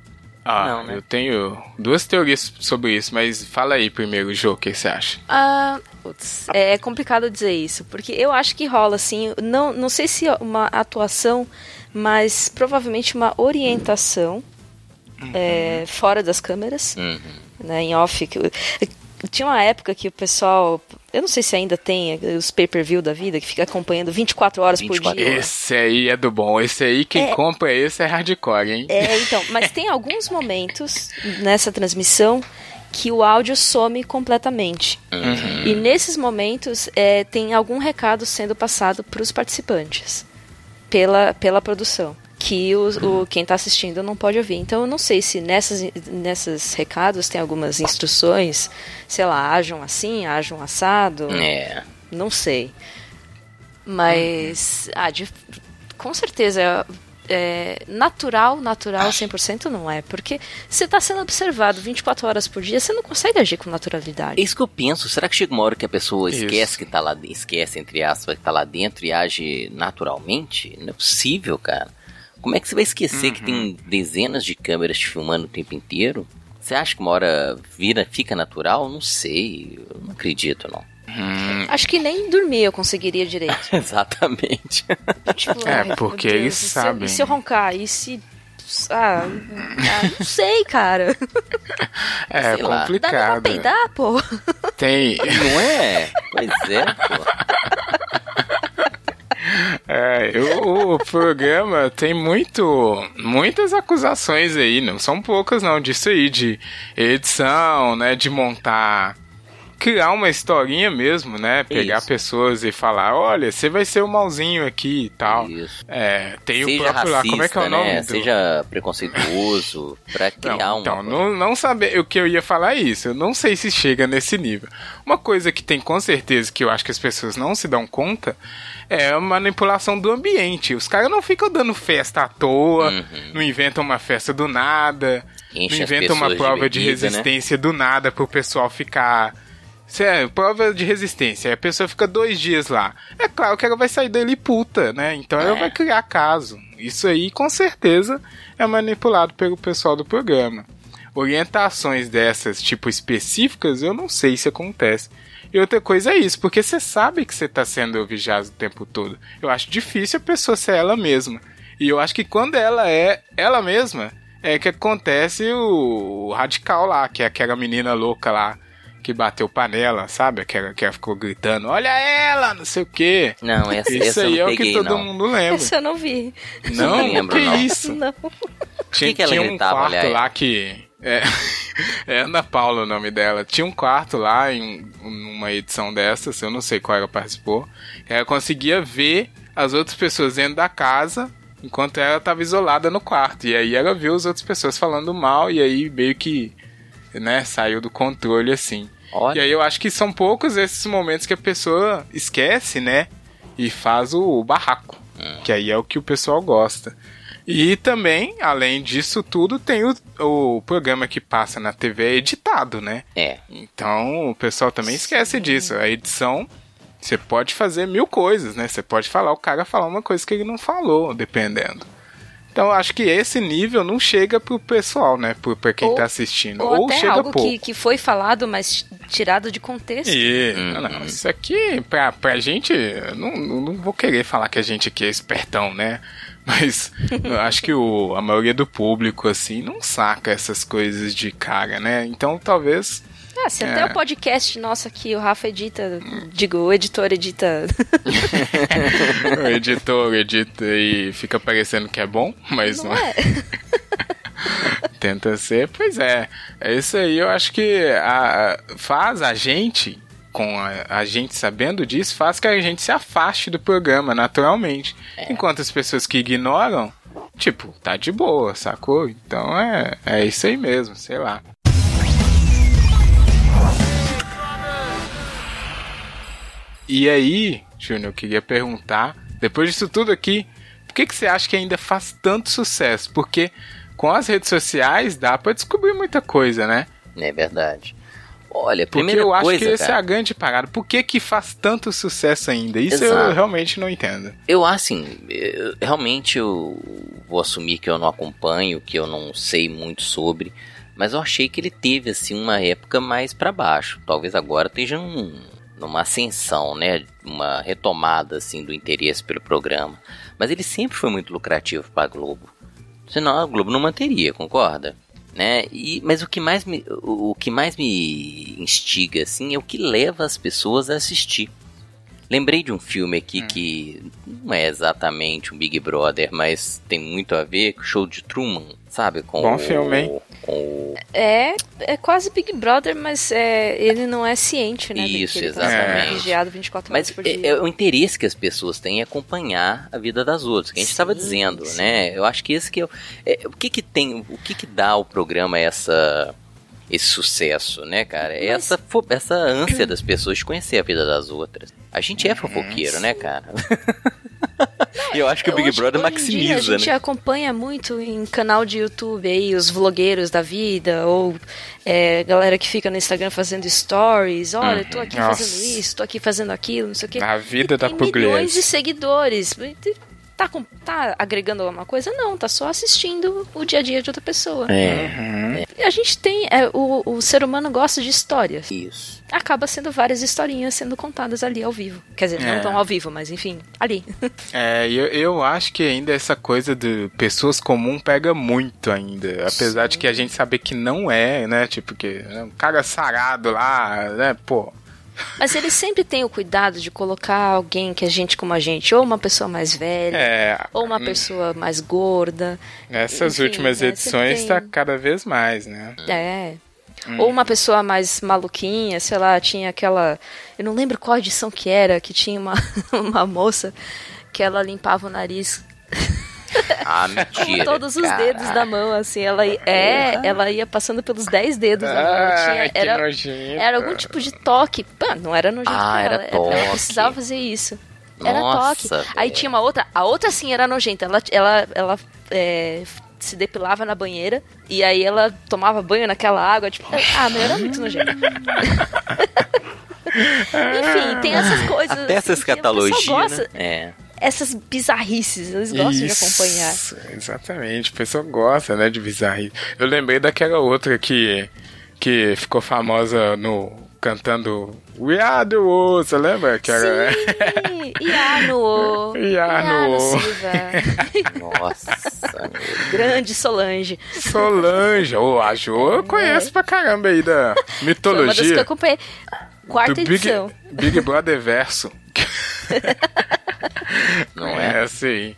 Speaker 1: Ah,
Speaker 3: Não, né?
Speaker 1: eu tenho duas teorias sobre isso, mas fala aí primeiro, Jô, o que você acha?
Speaker 2: Ah, putz, é complicado dizer isso, porque eu acho que rola, assim, não, não sei se uma atuação, mas provavelmente uma orientação é, fora das câmeras,
Speaker 3: Uhum.
Speaker 2: né, em off. que- tinha uma época que o pessoal, eu não sei se ainda tem eh, os pay-per-view da vida, que fica acompanhando 24 horas
Speaker 3: 24
Speaker 2: por dia.
Speaker 1: Esse aí é do bom. Esse aí, quem
Speaker 2: É.
Speaker 1: compra esse é hardcore, hein?
Speaker 2: É, então, mas tem alguns momentos nessa transmissão que o áudio some completamente.
Speaker 3: Uhum.
Speaker 2: E nesses momentos é, tem algum recado sendo passado para os participantes pela, pela produção. Que o, o- quem está assistindo não pode ouvir. Então eu não sei se nessas, nesses recados tem algumas instruções, sei lá, ajam assim, ajam assado.
Speaker 3: É.
Speaker 2: Não sei. Mas, ah, de- com certeza, é, natural, natural 100% não é. Porque você está sendo observado 24 horas por dia, você não consegue agir com
Speaker 3: É
Speaker 2: naturalidade.
Speaker 3: isso que eu penso. Será que chega uma hora que a pessoa
Speaker 1: Isso.
Speaker 3: esquece que tá lá, esquece, entre aspas, que tá lá dentro e age naturalmente? Não é possível, cara. Como é que você vai esquecer que tem dezenas de câmeras te filmando o tempo inteiro? Você acha que uma hora vira, fica natural? Não sei. Eu não acredito, não.
Speaker 2: Acho que nem dormir eu conseguiria direito.
Speaker 3: Exatamente.
Speaker 2: Tipo,
Speaker 1: É,
Speaker 2: ai,
Speaker 1: porque
Speaker 2: Deus,
Speaker 1: eles
Speaker 2: e se eu-
Speaker 1: sabem.
Speaker 2: E se eu roncar? E se. Ah, ah, não sei, cara.
Speaker 1: É
Speaker 3: sei lá.
Speaker 2: Dá pra
Speaker 1: complicado.
Speaker 2: peidar, pô?
Speaker 1: Tem.
Speaker 3: não é? Pois é, pô.
Speaker 1: É, o, o programa tem muito. Muitas acusações aí, não são poucas não, disso aí, de edição, né? De montar. Criar uma historinha mesmo, né? Pegar
Speaker 3: Isso.
Speaker 1: pessoas e falar, olha, você vai ser o malzinho aqui e tal.
Speaker 3: Isso.
Speaker 1: É, tem
Speaker 3: Seja
Speaker 1: o próprio lá, como é que é o
Speaker 3: racista,
Speaker 1: nome?
Speaker 3: né?
Speaker 1: do-
Speaker 3: Seja preconceituoso, pra criar
Speaker 1: Não,
Speaker 3: uma...
Speaker 1: então, não, não saber o que eu ia falar é isso. Eu não sei se chega nesse nível. Uma coisa que tem com certeza que eu acho que as pessoas não se dão conta é a manipulação do ambiente. Os caras não ficam dando festa à toa,
Speaker 3: Uhum.
Speaker 1: não inventam uma festa do nada,
Speaker 3: Enche
Speaker 1: não inventam uma
Speaker 3: de
Speaker 1: prova de,
Speaker 3: bebida, né?
Speaker 1: resistência do nada pro pessoal ficar. Sério, prova de resistência. A pessoa fica dois dias lá. É claro que ela vai sair dali puta, né? Então ela
Speaker 3: É.
Speaker 1: vai criar caso. Isso aí, com certeza, é manipulado pelo pessoal do programa. Orientações dessas, tipo, específicas, eu não sei se acontece. E outra coisa é isso, porque você sabe que você está sendo vigiado o tempo todo. Eu acho difícil a pessoa ser ela mesma. E eu acho que quando ela é ela mesma, é que acontece o, o radical lá, que é aquela menina louca lá que bateu panela, sabe? Aquela que ela ficou gritando: Olha ela, não sei o quê.
Speaker 3: Não, essa,
Speaker 1: Isso
Speaker 3: essa eu
Speaker 1: aí é
Speaker 3: não
Speaker 1: o que
Speaker 3: peguei,
Speaker 1: todo
Speaker 3: não.
Speaker 1: mundo lembra.
Speaker 2: Essa eu não vi.
Speaker 1: Não,
Speaker 3: Não lembro,
Speaker 1: que
Speaker 3: não.
Speaker 1: isso?
Speaker 2: Não.
Speaker 1: Tinha,
Speaker 3: que que ela
Speaker 1: tinha um
Speaker 3: gritava,
Speaker 1: quarto
Speaker 3: aliás?
Speaker 1: lá que. É, é Ana Paula o nome dela. Tinha um quarto lá em uma edição dessas, eu não sei qual ela participou. Ela conseguia ver as outras pessoas dentro da casa enquanto ela estava isolada no quarto. E aí ela viu as outras pessoas falando mal e aí meio que né, saiu do controle assim.
Speaker 3: Olha.
Speaker 1: E aí eu acho que são poucos esses momentos que a pessoa esquece, né? E faz o barraco. Que aí é o que o pessoal gosta. E também, além disso tudo, tem o, o programa que passa na TV editado, né?
Speaker 3: É.
Speaker 1: Então o pessoal também esquece disso. A edição Você pode fazer mil coisas, né? Você pode falar, o cara falar uma coisa que ele não falou, dependendo. Então eu acho que esse nível não chega pro pessoal, né? Pro, pra quem
Speaker 2: Ou-
Speaker 1: tá assistindo.
Speaker 2: Ou,
Speaker 1: Ou,
Speaker 2: até
Speaker 1: chega
Speaker 2: algo
Speaker 1: pouco.
Speaker 2: que, que foi falado, mas tirado de contexto.
Speaker 1: E,
Speaker 3: Uhum.
Speaker 1: não, não, isso aqui, pra, pra gente, eu não, não não vou querer falar que a gente aqui é espertão, né? Mas eu acho que o, a maioria do público, assim, não saca essas coisas de cara, né? Então talvez.
Speaker 2: Ah, se até
Speaker 1: É.
Speaker 2: o podcast nosso aqui, o Rafa edita, digo, o editor edita.
Speaker 1: o editor edita e fica parecendo que é bom, mas não,
Speaker 2: Não
Speaker 1: é.
Speaker 2: é?
Speaker 1: Tenta ser, pois é. É isso aí, eu acho que a- faz a gente, com a, a gente sabendo disso, faz que a gente se afaste do programa naturalmente. Enquanto as pessoas que ignoram, tipo, tá de boa, sacou? Então é, é isso aí mesmo, sei lá. E aí, Júnior, eu queria perguntar, depois disso tudo aqui, por que, que você acha que ainda faz tanto sucesso? Porque com as redes sociais dá pra descobrir muita coisa, né?
Speaker 3: É verdade. Olha,
Speaker 1: Porque
Speaker 3: primeira
Speaker 1: eu acho
Speaker 3: coisa,
Speaker 1: que essa é a grande parada. Por que, que faz tanto sucesso ainda? Isso eu
Speaker 3: Exato.
Speaker 1: realmente não entendo.
Speaker 3: Eu, assim, eu- realmente eu vou assumir que eu não acompanho, que eu não sei muito sobre, mas eu achei que ele teve, assim, uma época mais pra baixo. Talvez agora esteja num, numa ascensão, né? Uma retomada, assim, do interesse pelo programa. Mas ele sempre foi muito lucrativo pra Globo. Senão a Globo não manteria, concorda? Né? E, mas o que mais me, o, o que mais me instiga, assim, é o que leva as pessoas a assistir. Lembrei de um filme aqui que não é exatamente um Big Brother, mas tem muito a ver com o show de Truman, sabe? Com
Speaker 1: Bom
Speaker 3: o,
Speaker 1: filme, hein?
Speaker 3: O,
Speaker 2: É, é quase Big Brother, mas é, ele não é ciente, né?
Speaker 3: Isso,
Speaker 2: tá
Speaker 1: exatamente.
Speaker 2: vigiado 24 horas
Speaker 3: Mas
Speaker 2: por
Speaker 3: é,
Speaker 2: dia.
Speaker 3: é o interesse que as pessoas têm em acompanhar a vida das outras, que a gente estava dizendo,
Speaker 2: sim.
Speaker 3: né? Eu acho que esse que é, o- é, o que que tem, o que que dá ao programa essa esse sucesso, né, cara? É
Speaker 2: Mas-
Speaker 3: essa essa ânsia das pessoas de conhecer a vida das outras. A gente é fofoqueiro, né, cara? e eu acho que o Big
Speaker 2: Hoje-
Speaker 3: Brother
Speaker 2: hoje em dia
Speaker 3: maximiza,
Speaker 2: a gente
Speaker 3: né?
Speaker 2: acompanha muito em canal de YouTube aí, os vlogueiros da vida, ou é, galera que fica no Instagram fazendo stories. Olha, tô aqui
Speaker 1: Nossa.
Speaker 2: fazendo isso, tô aqui fazendo aquilo, não sei o quê.
Speaker 1: A vida da
Speaker 2: Tem milhões de seguidores. Tá, com- tá agregando alguma coisa? Não, tá só assistindo o dia a dia de outra pessoa.
Speaker 3: É,
Speaker 2: E A gente tem. é, o, o ser humano gosta de histórias.
Speaker 3: isso.
Speaker 2: Acaba sendo várias historinhas sendo contadas ali ao vivo. Quer dizer,
Speaker 1: É.
Speaker 2: não tão ao vivo, mas enfim, ali.
Speaker 1: É, eu, eu acho que ainda essa coisa de pessoas comuns pega muito ainda. Apesar de que a gente saber que não é, né? Tipo, que é um cara sarado lá, né? Pô.
Speaker 2: Mas eles sempre têm o cuidado de colocar alguém que é gente como a gente, ou uma pessoa mais velha,
Speaker 1: É.
Speaker 2: ou uma pessoa mais gorda.
Speaker 1: Nessas
Speaker 2: enfim,
Speaker 1: últimas
Speaker 2: né,
Speaker 1: edições tá
Speaker 2: tem-
Speaker 1: cada vez mais, né?
Speaker 2: É. Ou uma pessoa mais maluquinha, sei lá, tinha aquela. Eu não lembro qual edição que era, que tinha uma, uma moça que ela limpava o nariz
Speaker 3: Ah,
Speaker 2: com
Speaker 3: mentira.
Speaker 2: todos os dedos da mão, assim. Ela, é, ela ia passando pelos 10 dedos da mão. Ela tinha-
Speaker 1: Ah, que
Speaker 2: era,
Speaker 1: nojento.
Speaker 2: era algum tipo de toque. Pá, não era nojento
Speaker 3: Ah,
Speaker 2: pra
Speaker 3: era
Speaker 2: ela. Ela
Speaker 3: toque.
Speaker 2: precisava fazer isso. Era
Speaker 3: Nossa,
Speaker 2: toque. Aí tinha uma outra. A outra sim era nojenta. Ela, ela, ela é, se depilava na banheira e aí ela tomava banho naquela água. Tipo, ah, meu, era muito nojento. Enfim, tem essas coisas.
Speaker 3: Até essa
Speaker 2: assim, pessoal
Speaker 3: escatologia, né? É.
Speaker 2: Essas bizarrices, eles gostam de acompanhar.
Speaker 1: Isso, exatamente. A pessoa gosta, né, de bizarrice. Eu lembrei daquela outra que, que ficou famosa no cantando We Are The World, você lembra? Que era...
Speaker 2: Sim, Iano.
Speaker 3: Nossa.
Speaker 2: Grande Solange.
Speaker 1: Solange. Ô, a Jo eu conheço pra caramba aí da
Speaker 2: É. Foi uma das que eu
Speaker 1: mitologia
Speaker 2: acompanhei. Quarta
Speaker 1: do Big,
Speaker 2: edição.
Speaker 1: Big Brother Verso.
Speaker 3: Não é?
Speaker 1: É, sim.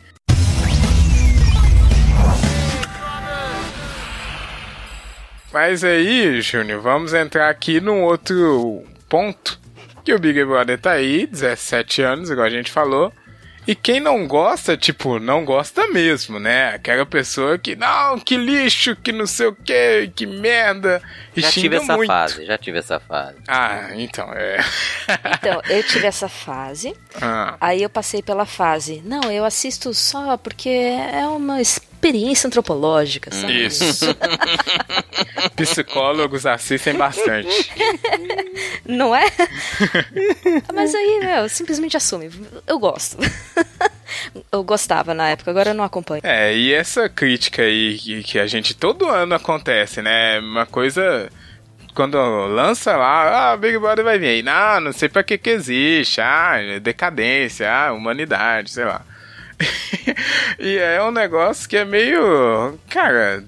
Speaker 1: Mas aí, Júnior, vamos entrar aqui num outro ponto. Que o Big Brother tá aí, 17 anos, igual a gente falou. E quem não gosta, tipo, não gosta mesmo, né? Aquela pessoa que, não, que lixo, que não sei o que, que merda. E
Speaker 3: Já tive essa
Speaker 1: muito.
Speaker 3: fase, já tive essa fase.
Speaker 1: Ah, então, é.
Speaker 2: Então, eu tive essa fase.
Speaker 1: Ah,
Speaker 2: Aí eu passei pela fase. Não, eu assisto só porque é uma experiência antropológica, sabe?
Speaker 1: Isso. Psicólogos assistem bastante.
Speaker 2: Não é? Mas aí, meu, simplesmente assume. Eu gosto. Eu gostava na época, agora eu não acompanho.
Speaker 1: É, e essa crítica aí que, que a gente todo ano acontece, né? Uma coisa. Quando lança lá, ah, Big Brother vai vir aí. Não, não sei pra que que existe. Ah, decadência, ah, humanidade, sei lá. E é um negócio que é meio. Cara,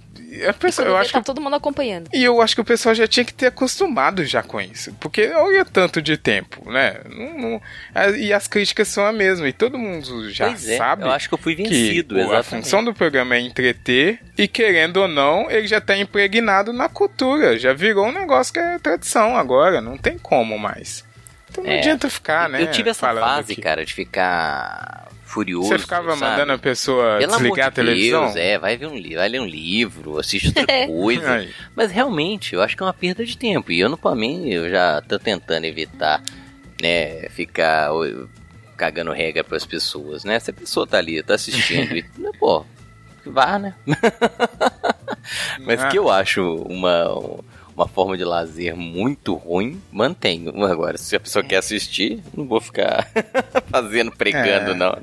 Speaker 1: a pessoa, eu acho
Speaker 2: tá
Speaker 1: que
Speaker 2: todo mundo acompanhando.
Speaker 1: E eu acho que o pessoal já tinha que ter acostumado já com isso. Porque olha tanto de tempo, né? Não, não- a- e as críticas são a mesma. E todo mundo já
Speaker 3: pois é,
Speaker 1: sabe
Speaker 3: eu acho que eu fui
Speaker 1: que
Speaker 3: vencido,
Speaker 1: a
Speaker 3: exatamente.
Speaker 1: função do programa é entreter. E querendo ou não, ele já tá impregnado na cultura. Já virou um negócio que é tradição agora. Não tem como mais. Então não
Speaker 3: É.
Speaker 1: adianta ficar, né?
Speaker 3: eu tive essa fase,
Speaker 1: que-
Speaker 3: cara, de ficar furioso.
Speaker 1: Você ficava
Speaker 3: sabe?
Speaker 1: mandando a pessoa
Speaker 3: Pelo amor
Speaker 1: desligar
Speaker 3: de
Speaker 1: a televisão?
Speaker 3: Deus, é, vai ver um livro, vai ler um livro, assiste outra coisa. Mas realmente, eu acho que é uma perda de tempo. E eu, não, pra mim, eu já tô tentando evitar, né, ficar cagando regra pras pessoas, né? Se a pessoa tá ali, tá assistindo, e, né, pô, vá, né? Mas
Speaker 1: Ah.
Speaker 3: que eu acho uma, uma forma de lazer muito ruim, mantenho. Agora, se a pessoa quer assistir, não vou ficar fazendo, pregando,
Speaker 1: É.
Speaker 3: não.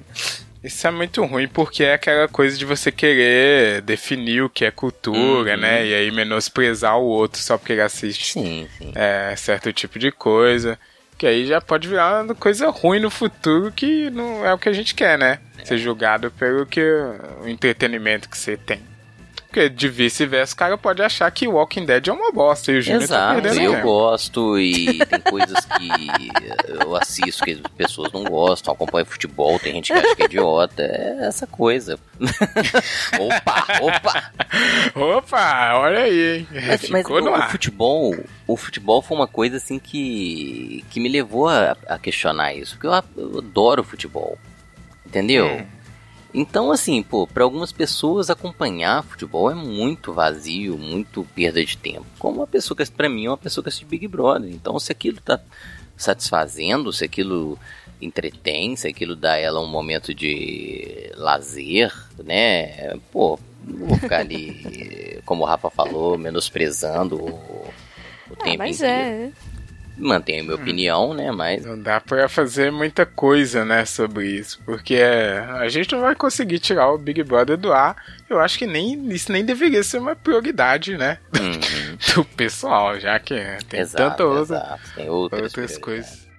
Speaker 1: Isso é muito ruim porque é aquela coisa de você querer definir o que é cultura,
Speaker 3: Uhum.
Speaker 1: né? E aí menosprezar o outro só porque ele assiste
Speaker 3: Sim, sim.
Speaker 1: é, certo tipo de coisa. Que aí já pode virar uma coisa ruim no futuro que não é o que a gente quer, né? Ser julgado pelo que o entretenimento que você tem. Porque de vice-versa, o cara pode achar que Walking Dead é uma bosta e o Júnior tá
Speaker 3: Exato,
Speaker 1: perdendo
Speaker 3: eu
Speaker 1: tempo.
Speaker 3: gosto e tem coisas que eu assisto que as pessoas não gostam, acompanho futebol, tem gente que acha que é idiota, é essa coisa. opa, opa!
Speaker 1: Opa, olha aí, hein?
Speaker 3: Mas, mas
Speaker 1: Ficou no
Speaker 3: o,
Speaker 1: ar.
Speaker 3: futebol, o futebol foi uma coisa assim que, que me levou a, a questionar isso, porque eu, eu adoro futebol, entendeu?
Speaker 1: Hum.
Speaker 3: Então, assim, pô, para algumas pessoas acompanhar futebol é muito vazio, muito perda de tempo. Como uma pessoa que, pra mim, é uma pessoa que assiste Big Brother. Então, se aquilo tá satisfazendo, se aquilo entretém, se aquilo dá a ela um momento de lazer, né? Pô, não vou ficar ali, como o Rafa falou, menosprezando o, o
Speaker 2: Ah,
Speaker 3: tempo
Speaker 2: mas
Speaker 3: inteiro.
Speaker 2: é.
Speaker 3: Mantenho minha opinião, né? Mas
Speaker 1: Não dá pra fazer muita coisa, né, sobre isso, porque é, a gente não vai conseguir tirar o Big Brother do ar. Eu acho que nem isso nem deveria ser uma prioridade, né,
Speaker 3: uhum,
Speaker 1: do pessoal, já que tem
Speaker 3: exato,
Speaker 1: tanta outra,
Speaker 3: exato. Tem outras,
Speaker 1: outras coisas.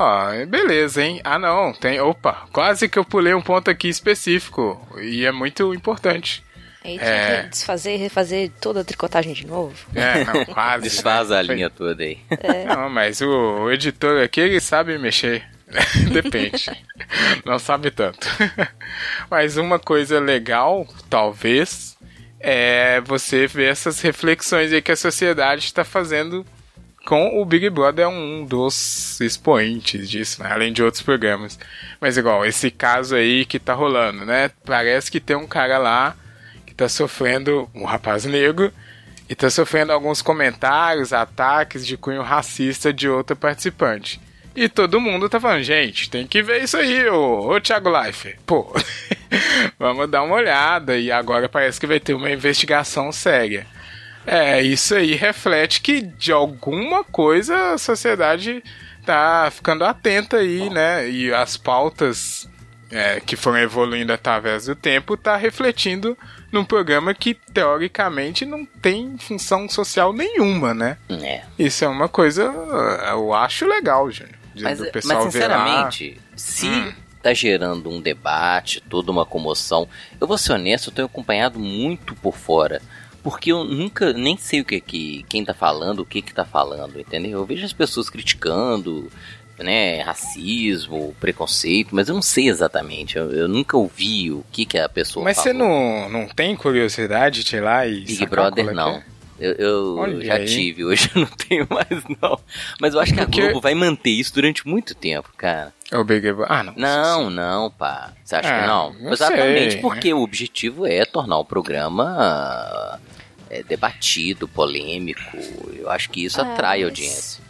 Speaker 1: Ó, beleza, hein? Ah, não, tem. Opa, quase que eu pulei um ponto aqui específico. E é muito importante.
Speaker 2: Aí tinha
Speaker 1: É.
Speaker 2: que desfazer e refazer toda a tricotagem de novo.
Speaker 1: É, não, quase.
Speaker 3: Desfaz a
Speaker 1: Foi-
Speaker 3: linha toda aí.
Speaker 1: Não, mas o, o editor aqui, ele sabe mexer. Depende. Não sabe tanto. mas uma coisa legal, talvez, é você ver essas reflexões aí que a sociedade está fazendo com o Big Brother é um dos expoentes disso, né? além de outros programas. Mas igual, esse caso aí que tá rolando, né? Parece que tem um cara lá tá sofrendo, um rapaz negro, e tá sofrendo alguns comentários, ataques de cunho racista de outra participante. E todo mundo tá falando, gente, tem que ver isso aí, ô, ô Thiago Life. Pô, vamos dar uma olhada. E agora parece que vai ter uma investigação séria. É, isso aí reflete que de alguma coisa a sociedade tá ficando atenta aí, né? E as pautas é, que foram evoluindo através do tempo tá refletindo num programa que teoricamente não tem função social nenhuma, né?
Speaker 3: É.
Speaker 1: Isso é uma coisa, eu acho legal, gente. de-
Speaker 3: Mas, mas sinceramente, se
Speaker 1: Hum.
Speaker 3: tá gerando um debate, toda uma comoção, eu vou ser honesto, eu tenho acompanhado muito por fora. Porque eu nunca nem sei o que que quem tá falando, o que que tá falando, entendeu? Eu vejo as pessoas criticando, né, racismo, preconceito, mas eu não sei exatamente. Eu, eu nunca ouvi o que que a pessoa
Speaker 1: Mas você
Speaker 3: falou.
Speaker 1: não, não tem curiosidade de ir lá e.
Speaker 3: Big
Speaker 1: sacar
Speaker 3: Brother
Speaker 1: qual é que
Speaker 3: não.
Speaker 1: é?
Speaker 3: Eu, eu já
Speaker 1: aí.
Speaker 3: tive, hoje eu não tenho mais não. Mas eu acho que a
Speaker 1: Porque-
Speaker 3: Globo vai manter isso durante muito tempo, cara.
Speaker 1: É o Big Brother. Ah, não.
Speaker 3: Não, não, pá. Você acha
Speaker 1: Ah,
Speaker 3: que não?
Speaker 1: não
Speaker 3: Exatamente,
Speaker 1: sei,
Speaker 3: porque o objetivo é tornar o programa é, debatido, polêmico. Eu acho que isso
Speaker 2: Ah,
Speaker 3: atrai
Speaker 2: mas-
Speaker 3: audiência.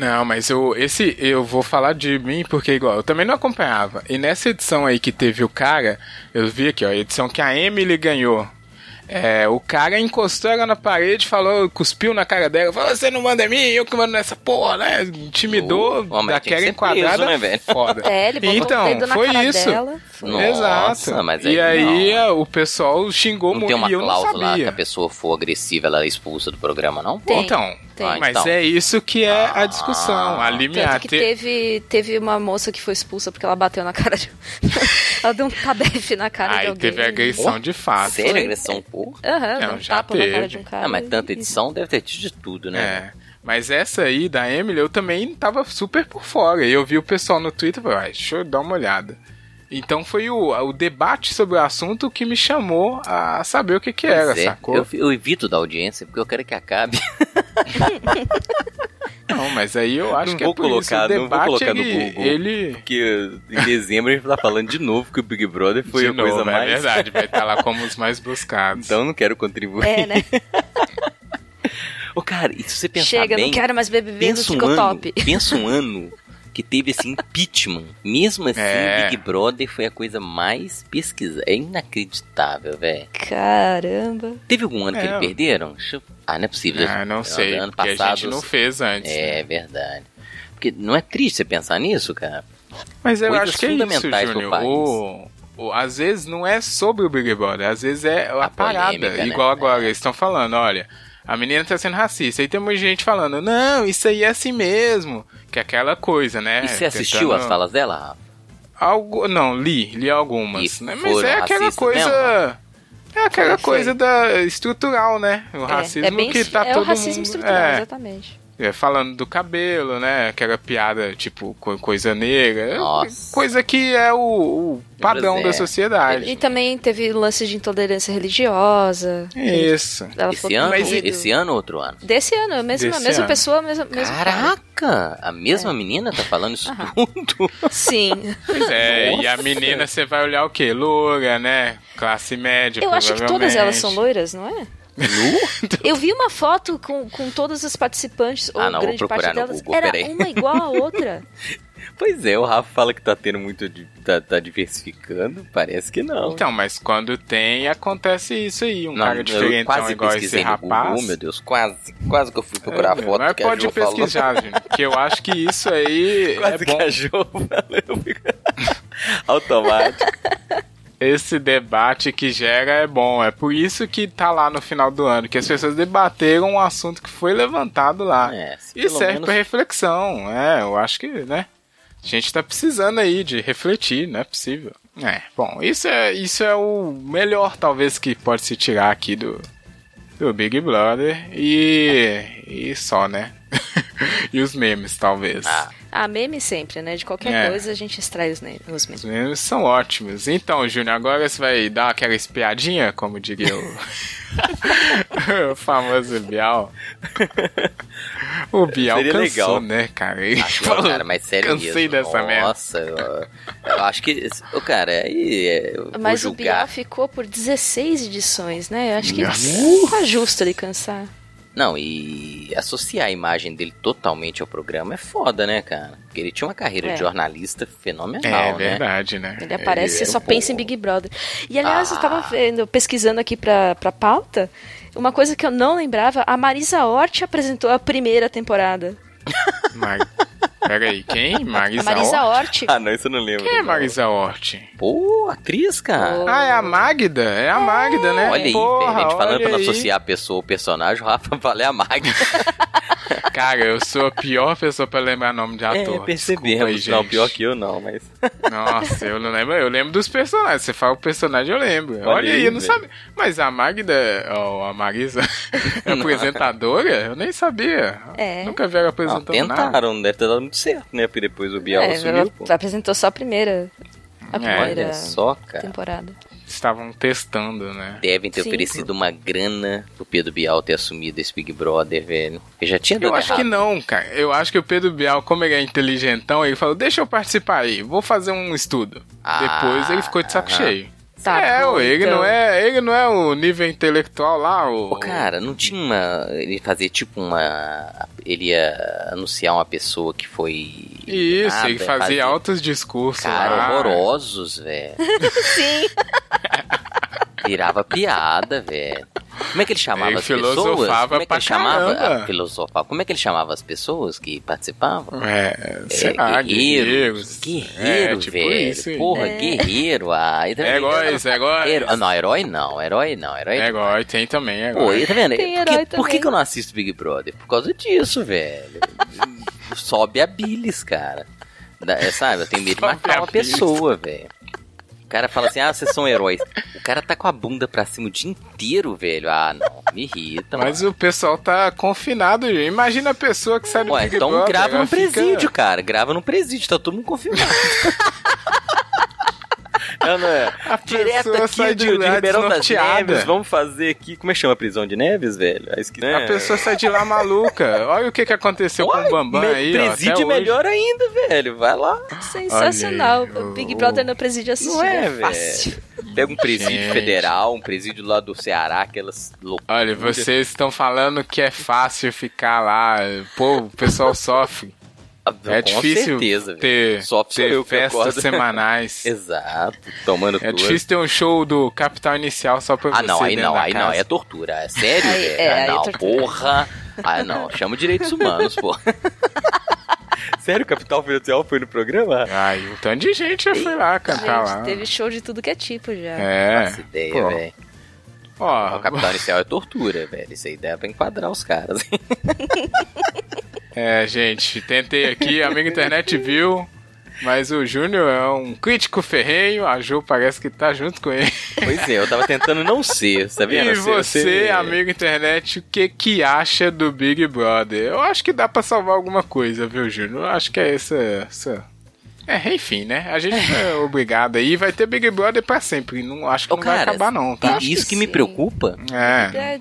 Speaker 1: Não, mas eu, esse eu vou falar de mim porque igual, eu também não acompanhava. E nessa edição aí que teve o cara, eu vi aqui, ó, a edição que a Emily ganhou. É, o cara encostou ela na parede, falou, cuspiu na cara dela, falou, você não manda em mim, eu que mando nessa porra, né? Intimidou,
Speaker 3: Oh,
Speaker 1: daquela enquadrada
Speaker 3: preso, né, velho?
Speaker 1: foda.
Speaker 2: É, ele botou
Speaker 1: então,
Speaker 2: o dedo na
Speaker 1: foi
Speaker 2: cara
Speaker 1: isso.
Speaker 2: dela.
Speaker 3: Nossa,
Speaker 1: Exato.
Speaker 3: mas
Speaker 1: e
Speaker 3: aí
Speaker 1: aí
Speaker 3: não.
Speaker 1: é, o pessoal xingou
Speaker 3: Não
Speaker 1: muito
Speaker 3: tem uma
Speaker 1: e eu não
Speaker 3: cláusula lá que
Speaker 1: sabia.
Speaker 3: a pessoa for agressiva, ela é expulsa do programa, não?
Speaker 2: Tem.
Speaker 1: Então,
Speaker 2: tem.
Speaker 3: Ah,
Speaker 1: mas
Speaker 3: então.
Speaker 1: é isso que é a
Speaker 3: Ah.
Speaker 1: discussão, a limiar.
Speaker 2: Tanto que teve, teve uma moça que foi expulsa porque ela bateu na cara de. ela deu um tabefe na cara de
Speaker 1: Aí
Speaker 2: alguém.
Speaker 1: teve agressão de fato.
Speaker 3: Sério,
Speaker 2: Foi.
Speaker 3: agressão, porra?
Speaker 2: Aham,
Speaker 1: Não,
Speaker 2: deu um
Speaker 1: já
Speaker 2: tapa na cara
Speaker 1: teve.
Speaker 2: de um cara.
Speaker 3: Ah, mas tanta
Speaker 2: e-
Speaker 3: edição deve ter tido de tudo, né?
Speaker 1: É. Mas essa aí da Emily eu também tava super por fora. E eu vi o pessoal no Twitter e falei, "Ai, deixa eu dar uma olhada. Então foi o, o debate sobre o assunto que me chamou a saber o que que era,
Speaker 3: é,
Speaker 1: sacou?
Speaker 3: eu, eu evito da audiência porque eu quero que acabe.
Speaker 1: Não, mas aí eu acho
Speaker 3: Não
Speaker 1: que
Speaker 3: vou
Speaker 1: é por isso.
Speaker 3: colocar-
Speaker 1: O
Speaker 3: não vou
Speaker 1: debate,
Speaker 3: colocar no
Speaker 1: ele,
Speaker 3: Google.
Speaker 1: ele...
Speaker 3: Porque em dezembro a gente tá falando de novo que o Big Brother foi
Speaker 1: de
Speaker 3: a
Speaker 1: novo,
Speaker 3: coisa
Speaker 1: é
Speaker 3: mais.
Speaker 1: verdade, vai estar lá como os mais buscados.
Speaker 3: Então eu não quero contribuir.
Speaker 2: É, né?
Speaker 3: Ô, cara, e se você pensar
Speaker 2: Chega,
Speaker 3: bem,
Speaker 2: não quero mais vendo,
Speaker 3: pensa um ano,
Speaker 2: top.
Speaker 3: pensa um ano que teve esse impeachment. Mesmo assim,
Speaker 1: É.
Speaker 3: Big Brother foi a coisa mais pesquisada. É inacreditável, velho.
Speaker 2: Caramba.
Speaker 3: Teve algum ano que
Speaker 1: É.
Speaker 3: eles perderam? Eu- Ah, não é possível.
Speaker 1: Ah, não sei,
Speaker 3: Ano
Speaker 1: porque a
Speaker 3: passado,
Speaker 1: gente não fez antes. né?
Speaker 3: É verdade. Porque não é triste você pensar nisso, cara.
Speaker 1: Mas eu
Speaker 3: Coisas
Speaker 1: acho que é isso, Júnior. O, o- às vezes não é sobre o Big Brother, às vezes é a,
Speaker 3: A
Speaker 1: parada.
Speaker 3: polêmica, né?
Speaker 1: Igual agora, eles estão falando, olha, a menina tá sendo racista. Aí tem muita gente falando, não, isso aí é assim mesmo. Que é aquela coisa, né?
Speaker 3: E você assistiu
Speaker 1: tentando-
Speaker 3: as falas dela, Rafa?
Speaker 1: Algo, não, li, li algumas.
Speaker 3: E
Speaker 1: né? Mas é aquela coisa. É aquela
Speaker 2: Foi, foi.
Speaker 1: coisa da estrutural, né? O racismo
Speaker 2: é, é bem,
Speaker 1: que tá
Speaker 2: é
Speaker 1: todo
Speaker 2: o racismo
Speaker 1: mundo.
Speaker 2: estrutural,
Speaker 1: é,
Speaker 2: exatamente.
Speaker 1: É, falando do cabelo, né? Aquela piada, tipo, co- coisa negra. é
Speaker 3: Nossa.
Speaker 1: Coisa que é o, o padrão
Speaker 3: é.
Speaker 1: da sociedade.
Speaker 2: E também teve lance de intolerância religiosa.
Speaker 1: Isso.
Speaker 2: Ela
Speaker 3: Esse ano? Esse ano ou outro ano?
Speaker 2: Desse ano, a mesma,
Speaker 1: Desse
Speaker 2: a mesma
Speaker 1: ano.
Speaker 2: pessoa, a mesma, mesmo cara.
Speaker 3: Caraca! A mesma menina tá falando isso
Speaker 2: Aham.
Speaker 3: tudo?
Speaker 2: Sim.
Speaker 1: Pois é, e a
Speaker 3: Nossa.
Speaker 1: menina você vai olhar o quê? Loura, né? Classe média,
Speaker 2: Eu acho que todas elas são loiras, não é? Eu vi uma foto com, com todas as participantes, ou
Speaker 3: Ah, não, vou
Speaker 2: grande
Speaker 3: procurar
Speaker 2: parte
Speaker 3: no
Speaker 2: delas.
Speaker 3: Google,
Speaker 2: era
Speaker 3: peraí.
Speaker 2: uma igual a outra.
Speaker 3: Pois é, o Rafa fala que tá tendo muito. tá, tá diversificando. Parece que não.
Speaker 1: Então, mas quando tem, acontece isso aí. Um
Speaker 3: não,
Speaker 1: cara
Speaker 3: eu
Speaker 1: diferentão
Speaker 3: quase
Speaker 1: igual esse rapaz.
Speaker 3: Google, meu Deus, quase. Quase que eu fui procurar a
Speaker 1: É,
Speaker 3: foto
Speaker 1: mas
Speaker 3: que a
Speaker 1: pode
Speaker 3: falou.
Speaker 1: pesquisar, gente. Porque eu acho que isso aí
Speaker 3: Quase
Speaker 1: é bom.
Speaker 3: que a Jo falou. Automático.
Speaker 1: Esse debate que gera é bom. É por isso que tá lá no final do ano. Que as pessoas debateram um assunto que foi levantado lá.
Speaker 3: É, se
Speaker 1: e serve
Speaker 3: menos-
Speaker 1: pra reflexão. É, eu acho que, né? A gente tá precisando aí de refletir, não é possível. É, bom, isso é, isso é o melhor, talvez, que pode se tirar aqui do, do Big Brother. E, e só, né? e os memes, talvez.
Speaker 3: Ah,
Speaker 2: Ah, meme sempre, né? De qualquer
Speaker 1: É.
Speaker 2: coisa a gente extrai os, os memes.
Speaker 1: Os memes são ótimos. Então, Júnior, agora você vai dar aquela espiadinha, como diria o, o famoso Bial. O Bial
Speaker 3: Seria
Speaker 1: cansou,
Speaker 3: legal.
Speaker 1: né, cara? Ele
Speaker 3: acho que
Speaker 1: falou,
Speaker 3: não, cara, mas sério
Speaker 1: cansei
Speaker 3: mesmo.
Speaker 1: dessa merda.
Speaker 3: Nossa, eu, eu acho que. O cara, aí. é,
Speaker 2: Mas o Bial ficou por 16 edições, né? Eu acho que
Speaker 1: Nossa.
Speaker 2: tá justo ele cansar.
Speaker 3: Não, e associar a imagem dele totalmente ao programa é foda, né, cara? Porque ele tinha uma carreira
Speaker 2: É.
Speaker 3: de jornalista fenomenal,
Speaker 1: É
Speaker 3: né?
Speaker 1: verdade, né?
Speaker 2: Ele aparece e
Speaker 1: era
Speaker 2: só
Speaker 1: um
Speaker 2: pensa em
Speaker 1: pouco-
Speaker 2: Big Brother. E aliás, eu tava
Speaker 3: Ah.
Speaker 2: vendo, pesquisando aqui pra, pra pauta, uma coisa que eu não lembrava, a Marisa Hort apresentou a primeira temporada.
Speaker 1: Mar... Peraí, quem? Marisa,
Speaker 2: Marisa
Speaker 1: Hort?
Speaker 2: Hort.
Speaker 3: Ah, não, isso eu não lembro.
Speaker 1: Quem é. Marisa Hort?
Speaker 3: Pô, atriz, cara.
Speaker 1: Ah, é a Magda? É a Magda, né?
Speaker 3: Olha aí,
Speaker 1: Porra.
Speaker 3: A gente falando pra não associar a pessoa ao personagem, o Rafa fala é a Magda.
Speaker 1: Cara, eu sou a pior pessoa pra lembrar nome de ator.
Speaker 3: É, percebemos.
Speaker 1: aí,
Speaker 3: não, pior que eu não, mas.
Speaker 1: Nossa, eu não lembro. Eu lembro dos personagens. Você fala o personagem, eu lembro. Olha,
Speaker 3: Olha
Speaker 1: aí,
Speaker 3: aí,
Speaker 1: eu não sabia. Mas a Magda, ó, a Marisa, é apresentadora? Eu nem sabia.
Speaker 2: É.
Speaker 1: Nunca vi ela apresentando nada.
Speaker 3: tentaram, deve ter dado muito certo, né? Porque depois o Bial
Speaker 2: É,
Speaker 3: assumiu,
Speaker 2: ela
Speaker 3: pô.
Speaker 2: apresentou só a primeira, a primeira
Speaker 3: Olha só, cara.
Speaker 2: temporada.
Speaker 1: Estavam testando, né?
Speaker 3: Devem ter
Speaker 2: Sim.
Speaker 3: oferecido uma grana pro Pedro Bial ter assumido esse Big Brother, velho. Eu já tinha dado
Speaker 1: Eu acho que
Speaker 3: errado.
Speaker 1: não, cara. Eu acho que o Pedro Bial, como ele é inteligentão, ele falou: Deixa eu participar aí, vou fazer um estudo.
Speaker 3: Ah,
Speaker 1: Depois ele ficou de saco
Speaker 3: aham.
Speaker 1: cheio.
Speaker 2: Tá
Speaker 1: é, ué, ele
Speaker 2: então.
Speaker 1: não é, ele não é o nível intelectual lá, o.
Speaker 3: Pô, cara, não tinha uma. Ele fazia tipo uma ele ia anunciar uma pessoa que foi.
Speaker 1: Isso,
Speaker 3: eliminada,
Speaker 1: ele fazia altos discursos
Speaker 3: Cara,
Speaker 1: lá.
Speaker 3: horrorosos, velho.
Speaker 2: Sim.
Speaker 3: Virava piada, velho. Como é que ele chamava
Speaker 1: Ele
Speaker 3: as pessoas?
Speaker 1: filosofava
Speaker 3: Como é que
Speaker 1: pra
Speaker 3: ele chamava?
Speaker 1: caramba.
Speaker 3: Ah, filosofava. Como é que ele chamava as pessoas que participavam?
Speaker 1: É, será,
Speaker 3: guerreiros.
Speaker 1: guerreiros.
Speaker 3: Guerreiro,
Speaker 1: é, tipo
Speaker 3: velho.
Speaker 1: isso.
Speaker 3: Porra,
Speaker 2: É.
Speaker 3: guerreiro. Ah, e também-
Speaker 1: Heróis, heróis.
Speaker 3: Hero- ah, não, herói não. Herói não. Herói
Speaker 1: É herói, tem também, é
Speaker 3: Pô,
Speaker 1: herói.
Speaker 3: e tá vendo?
Speaker 2: Tem
Speaker 3: por, que,
Speaker 2: herói
Speaker 3: por que que eu não assisto Big Brother? Por causa disso, velho. Sobe a bilis, cara. Da- é, sabe, eu tenho medo de matar uma pessoa, velho. O cara fala assim, ah, vocês são heróis. O cara tá com a bunda pra cima o dia inteiro, velho. Ah, não, me irrita,
Speaker 1: Mas
Speaker 3: mano.
Speaker 1: o pessoal tá confinado, gente. Imagina a pessoa que sai do
Speaker 3: Ué,
Speaker 1: Big
Speaker 3: então
Speaker 1: Brother,
Speaker 3: grava
Speaker 1: ela
Speaker 3: no
Speaker 1: fica-
Speaker 3: presídio, cara. Grava no presídio, tá todo mundo confirmado. É, não é?
Speaker 1: A
Speaker 3: Direto
Speaker 1: pessoa
Speaker 3: aqui
Speaker 1: sai
Speaker 3: do,
Speaker 1: de
Speaker 3: de
Speaker 1: lá
Speaker 3: Ribeirão das. Neves, vamos fazer aqui. Como é que chama a prisão de Neves, velho? A, esqui-
Speaker 1: A
Speaker 3: né?
Speaker 1: pessoa sai de lá maluca. Olha o que, que aconteceu com o Bambam
Speaker 3: me-
Speaker 1: aí, ó.
Speaker 3: Presídio
Speaker 1: até
Speaker 3: é
Speaker 1: hoje.
Speaker 3: melhor ainda, velho. Vai lá.
Speaker 2: Sensacional.
Speaker 1: Aí,
Speaker 2: o Big Brother no presídio assistir
Speaker 3: Não é,
Speaker 2: é fácil.
Speaker 3: velho. Pega um presídio
Speaker 1: Gente.
Speaker 3: federal, um presídio lá do Ceará, aquelas loucuras.
Speaker 1: Olha, vocês estão falando que é fácil ficar lá. Pô, o pessoal sofre. É
Speaker 3: Com
Speaker 1: difícil
Speaker 3: certeza,
Speaker 1: ter,
Speaker 3: Só
Speaker 1: ter festas semanais.
Speaker 3: Exato. Tomando
Speaker 1: É
Speaker 3: tudo.
Speaker 1: difícil ter um show do Capital Inicial só pra
Speaker 3: Ah,
Speaker 1: você
Speaker 3: não, aí não, aí não,
Speaker 1: casa.
Speaker 3: é tortura. É sério,
Speaker 2: Aí-
Speaker 3: velho?
Speaker 2: é,
Speaker 3: Ah,
Speaker 2: aí é
Speaker 3: não,
Speaker 2: tortura.
Speaker 3: porra. Ah, não, chama direitos humanos, pô. sério, Capital Oficial foi no programa?
Speaker 1: Ai, um tanto de gente já foi lá cantar
Speaker 2: Gente,
Speaker 1: lá.
Speaker 2: teve show de tudo que é tipo já.
Speaker 1: É.
Speaker 3: Essa ideia,
Speaker 1: pô.
Speaker 3: velho.
Speaker 1: Ó,
Speaker 3: O Capital Inicial é tortura, velho. Isso aí dá pra enquadrar os caras.
Speaker 1: É, gente, tentei aqui, amigo internet viu, mas o Júnior é um crítico ferrenho, a Ju parece que tá junto com ele.
Speaker 3: pois é, eu tava tentando não ser, vendo?
Speaker 1: E
Speaker 3: Você-
Speaker 1: você, amigo internet, o que que acha do Big Brother? Eu acho que dá pra salvar alguma coisa, viu, Júnior? Eu acho que é essa... essa... É, enfim, né? A gente é obrigado aí, vai ter Big Brother pra sempre. Não, acho que
Speaker 3: Ô,
Speaker 1: não vai
Speaker 3: cara,
Speaker 1: acabar não, tá?
Speaker 3: Isso
Speaker 2: que
Speaker 3: que me preocupa.
Speaker 1: É,
Speaker 2: É,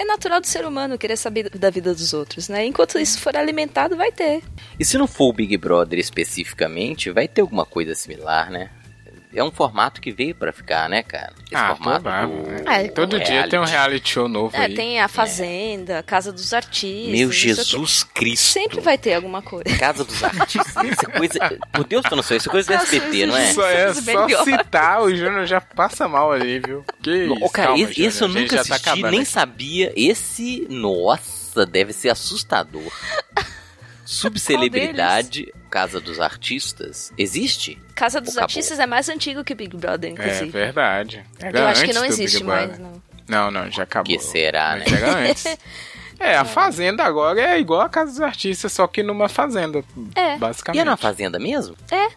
Speaker 2: é natural do ser humano querer saber da vida dos outros, né? Enquanto isso for alimentado, vai ter.
Speaker 3: E se não for o Big Brother especificamente, vai ter alguma coisa similar, né? É um formato que veio pra ficar, né, cara? Esse
Speaker 1: ah,
Speaker 3: formato
Speaker 1: provável,
Speaker 3: do-
Speaker 1: né?
Speaker 2: É,
Speaker 1: Todo
Speaker 3: do
Speaker 1: dia tem um
Speaker 3: reality.
Speaker 1: show novo
Speaker 2: É,
Speaker 1: aí.
Speaker 2: tem a Fazenda, a Casa dos Artistas.
Speaker 3: Meu. Jesus Cristo.
Speaker 2: Sempre vai ter alguma coisa.
Speaker 3: Casa dos Artistas. Isso é coisa. Por Deus, eu não sei. Isso é coisa do SBT, não é?
Speaker 2: isso
Speaker 1: é só
Speaker 2: melhor.
Speaker 1: citar, o Júnior já passa mal ali, viu? Que isso,
Speaker 3: Ô, cara,
Speaker 1: calma,
Speaker 3: esse, eu
Speaker 1: Júnior, a gente
Speaker 3: nunca
Speaker 1: tá
Speaker 3: assisti,
Speaker 1: acabando
Speaker 3: nem
Speaker 1: aqui.
Speaker 3: sabia. Esse, nossa, deve ser assustador. Subcelebridade, Casa dos Artistas, existe?
Speaker 2: Casa dos
Speaker 3: Acabou.
Speaker 2: Artistas é mais antigo que Big Brother,
Speaker 1: É
Speaker 2: inclusive.
Speaker 1: verdade. Era
Speaker 2: Eu acho que não existe mais, não.
Speaker 1: Não, não, já acabou.
Speaker 3: Que será, né?
Speaker 1: Mas Era antes. É, a Fazenda agora é igual a Casa dos Artistas, só que numa fazenda,
Speaker 2: É.
Speaker 1: basicamente.
Speaker 3: E é numa fazenda mesmo?
Speaker 2: É.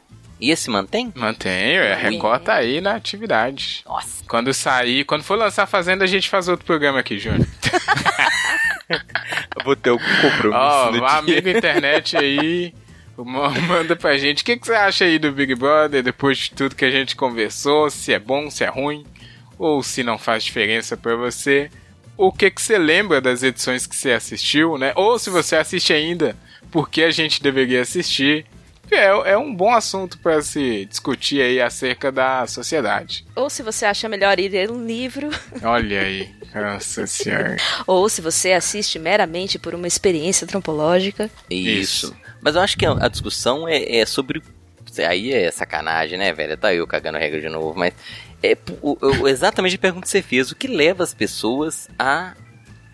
Speaker 3: E esse mantém?
Speaker 1: Mantém, a Record tá aí na atividade.
Speaker 3: Nossa.
Speaker 1: Quando sair, quando for lançar a Fazenda, a gente faz outro programa aqui, Júnior.
Speaker 3: Vou ter algum compromisso
Speaker 1: Ó, o amigo internet aí, ma- manda pra gente. O que, que você acha aí do Big Brother, depois de tudo que a gente conversou? Se é bom, se é ruim, ou se não faz diferença pra você. O que, que você lembra das edições que você assistiu, né? Ou se você assiste ainda, por que a gente deveria assistir? É, é um bom assunto pra se discutir aí acerca da sociedade.
Speaker 2: Ou se você acha melhor ir ler um livro,
Speaker 1: Olha aí, nossa senhora.
Speaker 2: ou se você assiste meramente por uma experiência antropológica.
Speaker 3: Isso.
Speaker 1: Isso.
Speaker 3: Mas eu acho que a discussão é, é sobre. Aí é sacanagem, né, velho? Tá eu cagando regra de novo, mas. É exatamente a pergunta que você fez. O que leva as pessoas a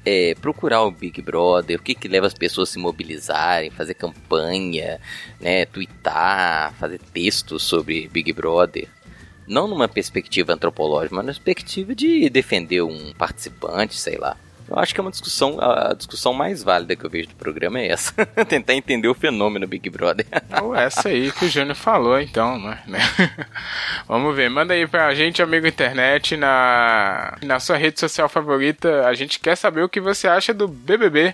Speaker 3: é, procurar o Big Brother? O que, que leva as pessoas a se mobilizarem, fazer campanha, né, twittar, fazer textos sobre Big Brother? Não numa perspectiva antropológica, mas numa perspectiva de defender um participante, sei lá. Eu acho que é uma discussão, a discussão mais válida que eu vejo do programa é essa. Tentar entender o fenômeno Big Brother.
Speaker 1: Ou essa aí que o Júnior falou, então, né? Vamos ver, manda aí pra gente, amigo internet, na, na sua rede social favorita. A gente quer saber o que você acha do BBB.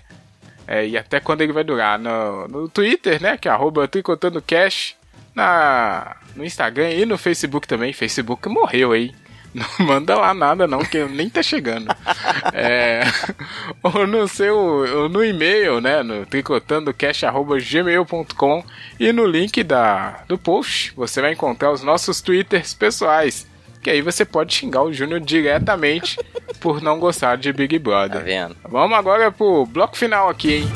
Speaker 1: É, e até quando ele vai durar. No, no Twitter, né? Que é arroba Tricotando Cash. Na, no Instagram e no Facebook também. Facebook morreu aí. Não manda lá nada não, que nem tá chegando. É, ou no seu, ou no e-mail, né, no tricotandocast@gmail.com e no link da do post você vai encontrar os nossos twitters pessoais, que aí você pode xingar o Júnior diretamente por não gostar de Big
Speaker 3: Tá
Speaker 1: Brother.
Speaker 3: vendo?
Speaker 1: Vamos agora pro bloco final aqui, hein?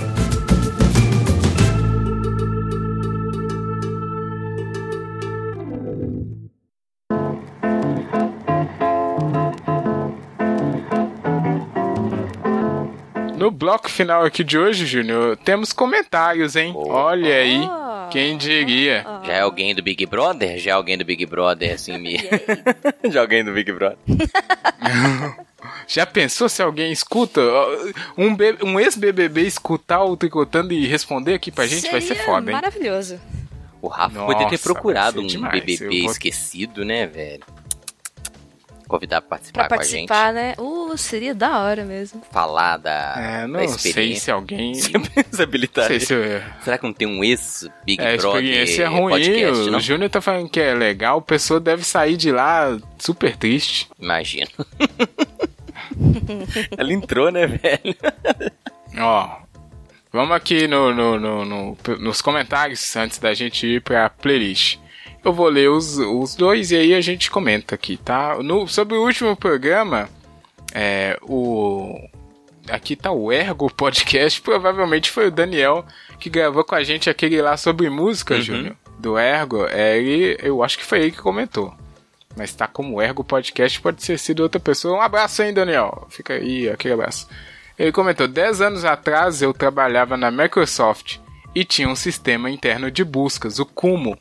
Speaker 1: No bloco final aqui de hoje, Júnior, temos comentários, hein?
Speaker 3: Boa.
Speaker 1: Olha aí,
Speaker 2: Oh.
Speaker 1: quem diria.
Speaker 3: Já é alguém do Big Brother? Já é alguém do Big Brother, assim, me... Já é alguém do Big Brother.
Speaker 1: Já pensou se alguém escuta, um, um ex-BBB escutar o Tricotando e responder aqui pra gente? vai ser
Speaker 2: Seria
Speaker 1: foda, hein?
Speaker 2: Maravilhoso.
Speaker 3: O Rafa
Speaker 1: Nossa,
Speaker 3: poderia ter procurado um
Speaker 1: demais.
Speaker 3: BBB
Speaker 1: vou-
Speaker 3: esquecido, né, velho? Convidar pra participar
Speaker 2: Pra
Speaker 3: com a gente.
Speaker 2: participar, né? Uh, seria da hora mesmo.
Speaker 3: Falar da,
Speaker 1: É,
Speaker 3: da
Speaker 1: não sei
Speaker 3: experiência.
Speaker 1: se alguém. Não
Speaker 3: habilitaria.
Speaker 1: sei se eu...
Speaker 3: Será que não tem um ex-Big
Speaker 1: É,
Speaker 3: Brother
Speaker 1: experiência é ruim.
Speaker 3: podcast,
Speaker 1: o
Speaker 3: não?
Speaker 1: Júnior tá falando que é legal, a pessoa deve sair de lá super triste.
Speaker 3: Imagina. Ela entrou, né, velho?
Speaker 1: Ó, vamos aqui no, no- no- no- nos comentários antes da gente ir pra playlist. Eu vou ler os, os dois e aí a gente comenta aqui, tá? No, sobre o último programa, é, o. Aqui tá o Ergo Podcast, provavelmente foi o Daniel que gravou com a gente aquele lá sobre música,
Speaker 3: Uhum.
Speaker 1: Júnior. Do Ergo, é, ele, eu acho que foi ele que comentou. Mas tá como Ergo Podcast, pode ter sido outra pessoa. Um abraço, hein, Daniel? Fica aí, aquele abraço. Ele comentou: 10 anos atrás eu trabalhava na Microsoft e tinha um sistema interno de buscas, o Kumo.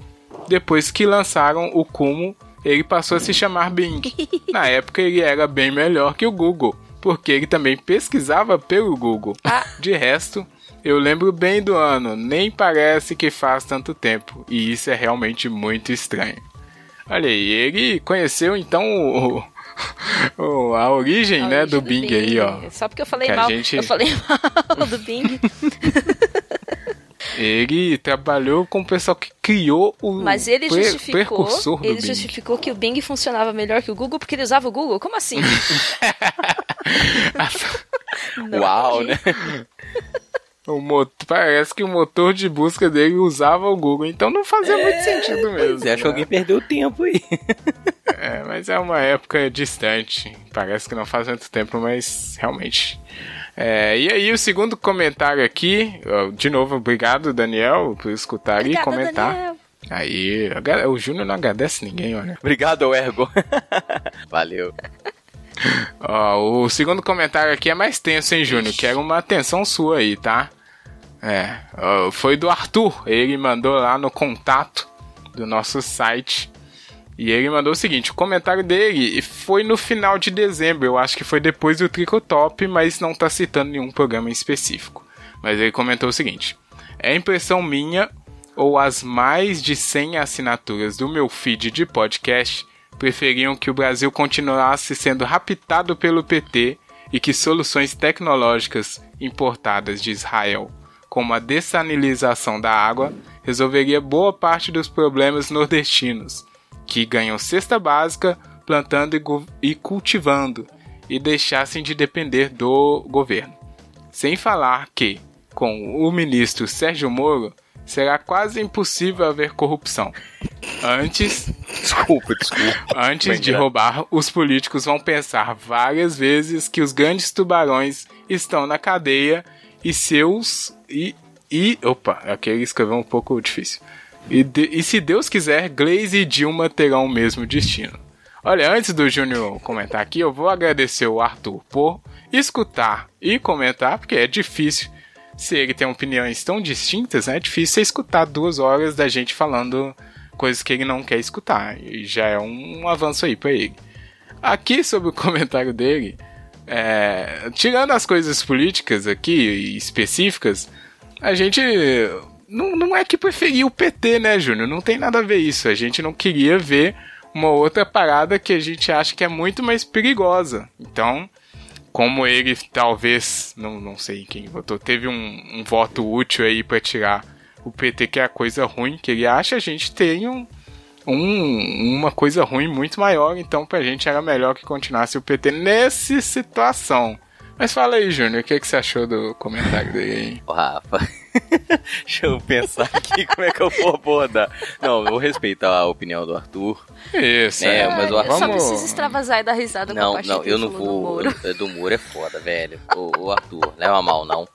Speaker 1: Depois que lançaram o Kumo, ele passou a se chamar Bing. Na época ele era bem melhor que o Google, porque ele também pesquisava pelo Google. De resto, eu lembro bem do ano, nem parece que faz tanto tempo, e isso é realmente muito estranho. Olha aí, ele conheceu então o, a origem,
Speaker 2: A
Speaker 1: né,
Speaker 2: origem
Speaker 1: do Bing, aí, ó.
Speaker 2: Só porque eu falei
Speaker 1: Que
Speaker 2: mal.
Speaker 1: gente-
Speaker 2: Eu falei mal do Bing.
Speaker 1: Ele trabalhou com o pessoal que criou o
Speaker 2: Mas ele
Speaker 1: pre-
Speaker 2: justificou.
Speaker 1: precursor do
Speaker 2: Ele
Speaker 1: Bing.
Speaker 2: justificou que o Bing funcionava melhor que o Google porque ele usava o Google. Como assim? Não
Speaker 3: Uau, né?
Speaker 1: O motor, parece que o motor de busca dele usava o Google, então não fazia muito sentido mesmo.
Speaker 3: Você acha que
Speaker 1: né?
Speaker 3: alguém perdeu tempo aí?
Speaker 1: É, mas é uma época distante. Parece que não faz tanto tempo, mas realmente. É, e aí, o segundo comentário aqui, de novo, obrigado, Daniel, por escutar e
Speaker 2: Obrigada,
Speaker 1: comentar.
Speaker 2: Daniel.
Speaker 1: Aí, o Júnior não agradece ninguém, olha.
Speaker 3: Obrigado, Ergo. Valeu.
Speaker 1: Ó, o segundo comentário aqui é mais tenso, hein, Júnior? Quero uma atenção sua aí, tá? É, ó, foi do Arthur. Ele mandou lá no contato do nosso site. E ele mandou o seguinte: o comentário dele foi no final de dezembro. Eu acho que foi depois do Tricotop, mas não tá citando nenhum programa em específico. Mas ele comentou o seguinte: é impressão minha ou as mais de 100 assinaturas do meu feed de podcast preferiam que o Brasil continuasse sendo raptado pelo PT e que soluções tecnológicas importadas de Israel, como a dessalinização da água, resolveria boa parte dos problemas nordestinos, que ganham cesta básica plantando e, e cultivando, e deixassem de depender do governo. Sem falar que, com o ministro Sérgio Moro, será quase impossível haver corrupção. Antes,
Speaker 3: Desculpa, desculpa.
Speaker 1: antes
Speaker 3: Bem
Speaker 1: de roubar, os políticos vão pensar várias vezes que os grandes tubarões estão na cadeia e seus e e opa, aqui escreveu um pouco difícil. E, de- e se Deus quiser, Glaze e Dilma terão o mesmo destino. Olha, antes do Júnior comentar aqui, eu vou agradecer o Arthur por escutar e comentar, porque é difícil. Se ele tem opiniões tão distintas, né, é difícil escutar duas horas da gente falando coisas que ele não quer escutar. E já é um, avanço aí pra ele. Aqui sobre o comentário dele, é, tirando as coisas políticas aqui específicas, a gente não, não é que preferia o PT, né, Júnior? Não tem nada a ver isso. A gente não queria ver uma outra parada que a gente acha que é muito mais perigosa. Então, como ele talvez, não, não sei quem votou, teve um, um voto útil aí pra tirar o PT, que é a coisa ruim que ele acha, a gente tem um, um- uma coisa ruim muito maior, então pra gente era melhor que continuasse o PT nessa situação. Mas fala aí, Júnior, o que, que você achou do comentário dele aí?
Speaker 3: Rafa. Deixa eu pensar aqui como é que eu vou abordar. Não, eu vou respeitar a opinião do Arthur.
Speaker 1: Isso,
Speaker 3: É,
Speaker 1: é,
Speaker 3: mas o
Speaker 2: eu só preciso extravasar e dar risada com a
Speaker 3: Não, não, eu não
Speaker 2: do
Speaker 3: vou.
Speaker 2: Moro.
Speaker 3: eu- Do Moro é foda, velho. Ô, ô, Arthur, leva mal, não.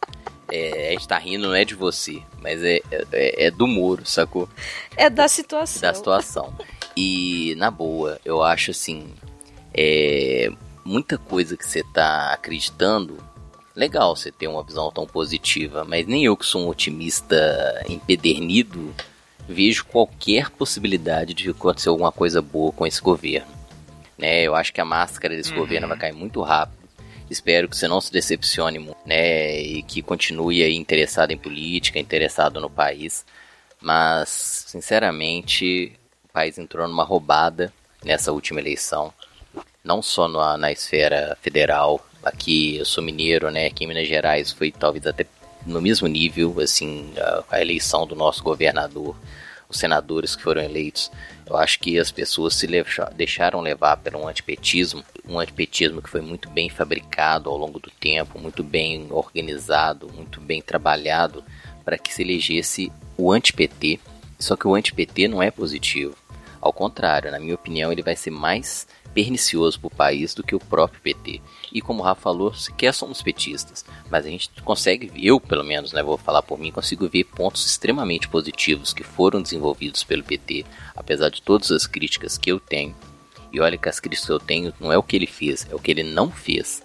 Speaker 3: É, a gente tá rindo, não é de você, mas é, é, é do Moro, sacou?
Speaker 2: É da situação.
Speaker 3: da situação. E, na boa, eu acho assim: é, muita coisa que você tá acreditando legal você ter uma visão tão positiva, mas nem eu que sou um otimista empedernido vejo qualquer possibilidade de acontecer alguma coisa boa com esse governo. Né, eu acho que a máscara desse
Speaker 1: Uhum.
Speaker 3: governo vai cair muito rápido. Espero que você não se decepcione, né, e que continue aí interessado em política, interessado no país. Mas, sinceramente, o país entrou numa roubada nessa última eleição. Não só na, na esfera federal. Aqui eu sou mineiro, né? Aqui em Minas Gerais foi talvez até no mesmo nível, assim, a, a eleição do nosso governador, os senadores que foram eleitos. Eu acho que as pessoas se deixaram levar pelo antipetismo, um antipetismo que foi muito bem fabricado ao longo do tempo, muito bem organizado, muito bem trabalhado para que se elegesse o anti-PT. Só que o anti-PT não é positivo. Ao contrário, na minha opinião, ele vai ser mais pernicioso para o país do que o próprio PT. E como o Rafa falou, sequer somos petistas, mas a gente consegue, eu pelo menos, né, vou falar por mim, consigo ver pontos extremamente positivos que foram desenvolvidos pelo PT, apesar de todas as críticas que eu tenho. E olha que as críticas que eu tenho não é o que ele fez, é o que ele não fez.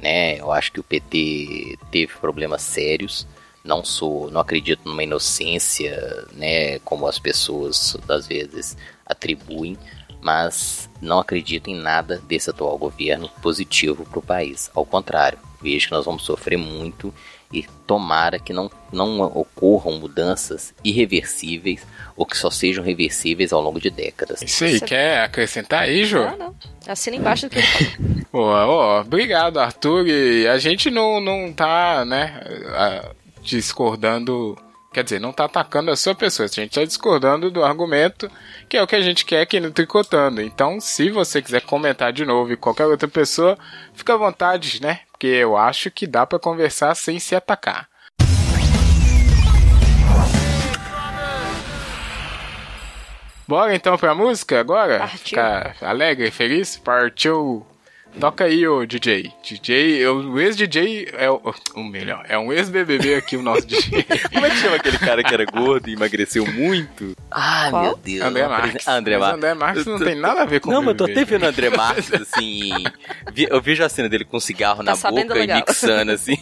Speaker 3: Né? Eu acho que o PT teve problemas sérios. Não sou, não acredito numa inocência, né, como as pessoas às vezes atribuem, mas não acredito em nada desse atual governo positivo para o país. Ao contrário, vejo que nós vamos sofrer muito e tomara que não, não ocorram mudanças irreversíveis ou que só sejam reversíveis ao longo de décadas.
Speaker 1: Isso aí,
Speaker 2: Você-
Speaker 1: quer acrescentar aí, Jô?
Speaker 2: Não, não. Assina embaixo do que ele
Speaker 1: obrigado, Arthur. E a gente não, não tá, né, discordando. Quer dizer, não tá atacando a sua pessoa, a gente tá discordando do argumento, que é o que a gente quer aqui no Tricotando. Então, se você quiser comentar de novo e qualquer outra pessoa, fica à vontade, né? Porque eu acho que dá pra conversar sem se atacar. Bora então pra música agora?
Speaker 2: Partiu.
Speaker 1: Ficar alegre, feliz? Partiu. Toca aí, ô DJ. DJ, o ex-DJ é o, o melhor, é um ex-BBB aqui, o nosso DJ.
Speaker 4: Como é que chama aquele cara que era gordo e emagreceu muito?
Speaker 3: Ah,
Speaker 2: Qual?
Speaker 3: meu Deus.
Speaker 1: André Marques.
Speaker 3: André Marques.
Speaker 1: André Marques não tem nada a ver com
Speaker 4: Não, mas eu tô até vendo o André Marques, assim. vi- Eu vejo a cena dele com cigarro na
Speaker 2: sabendo
Speaker 4: boca e
Speaker 2: legal.
Speaker 4: mixando, assim.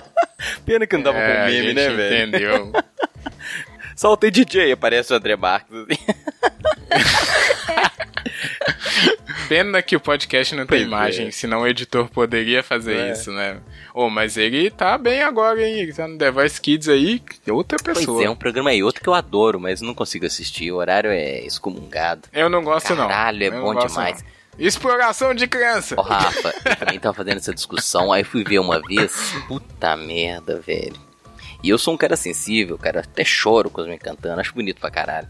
Speaker 4: Pena que não dava
Speaker 1: É,
Speaker 4: com
Speaker 1: a
Speaker 4: meme,
Speaker 1: gente
Speaker 4: né, velho?
Speaker 1: entendeu.
Speaker 4: Soltei DJ, aparece o André Marques. Assim.
Speaker 1: Pena que o podcast não tem
Speaker 4: Pois é.
Speaker 1: imagem, senão o editor poderia fazer
Speaker 4: É.
Speaker 1: isso, né? Oh, mas ele tá bem agora, hein? Ele tá no The Voice Kids aí, outra pessoa.
Speaker 3: Pois é, um programa aí, outro que eu adoro, mas não consigo assistir. O horário é excomungado.
Speaker 1: Eu não gosto, não.
Speaker 3: Caralho, é
Speaker 1: Eu
Speaker 3: bom demais.
Speaker 1: não. Exploração de criança.
Speaker 3: Ó, Rafa, eu também tava fazendo essa discussão, aí fui ver uma vez. Puta merda, velho. E eu sou um cara sensível, cara. Até choro com os me cantando, acho bonito pra caralho.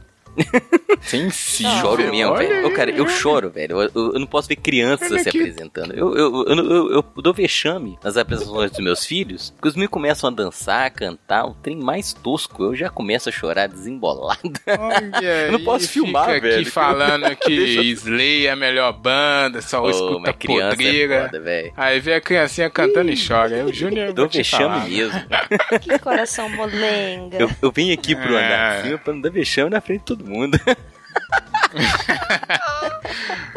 Speaker 1: Sensível.
Speaker 3: Choro mesmo,
Speaker 1: Olha
Speaker 3: velho. Ô, cara, eu choro, velho. Eu, eu- eu não posso ver crianças se
Speaker 1: aqui.
Speaker 3: apresentando. Eu, eu, eu, eu- eu dou vexame nas apresentações dos meus filhos, porque os meus começam a dançar, a cantar, o trem mais tosco. Eu já começo a chorar desembolado.
Speaker 1: Olha
Speaker 4: Eu não posso filmar,
Speaker 1: fica
Speaker 4: velho.
Speaker 1: aqui falando que
Speaker 4: Deixa eu-
Speaker 1: Slay é a melhor banda, só
Speaker 3: Ô,
Speaker 1: escuta
Speaker 3: criança é foda, velho.
Speaker 1: Aí vê a criancinha cantando e chora. O Júnior
Speaker 3: Dou vexame
Speaker 1: falar,
Speaker 3: mesmo.
Speaker 2: Que coração molenga.
Speaker 4: Eu, eu vim aqui pro
Speaker 1: É.
Speaker 4: andar pra não dar vexame na frente de todo mundo.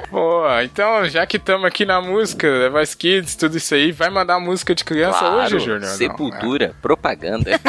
Speaker 1: Pô, então, já que estamos aqui na música, Voice Kids, tudo isso aí, vai mandar música de criança
Speaker 3: Claro,
Speaker 1: hoje, Júnior? Não,
Speaker 3: Sepultura, propaganda.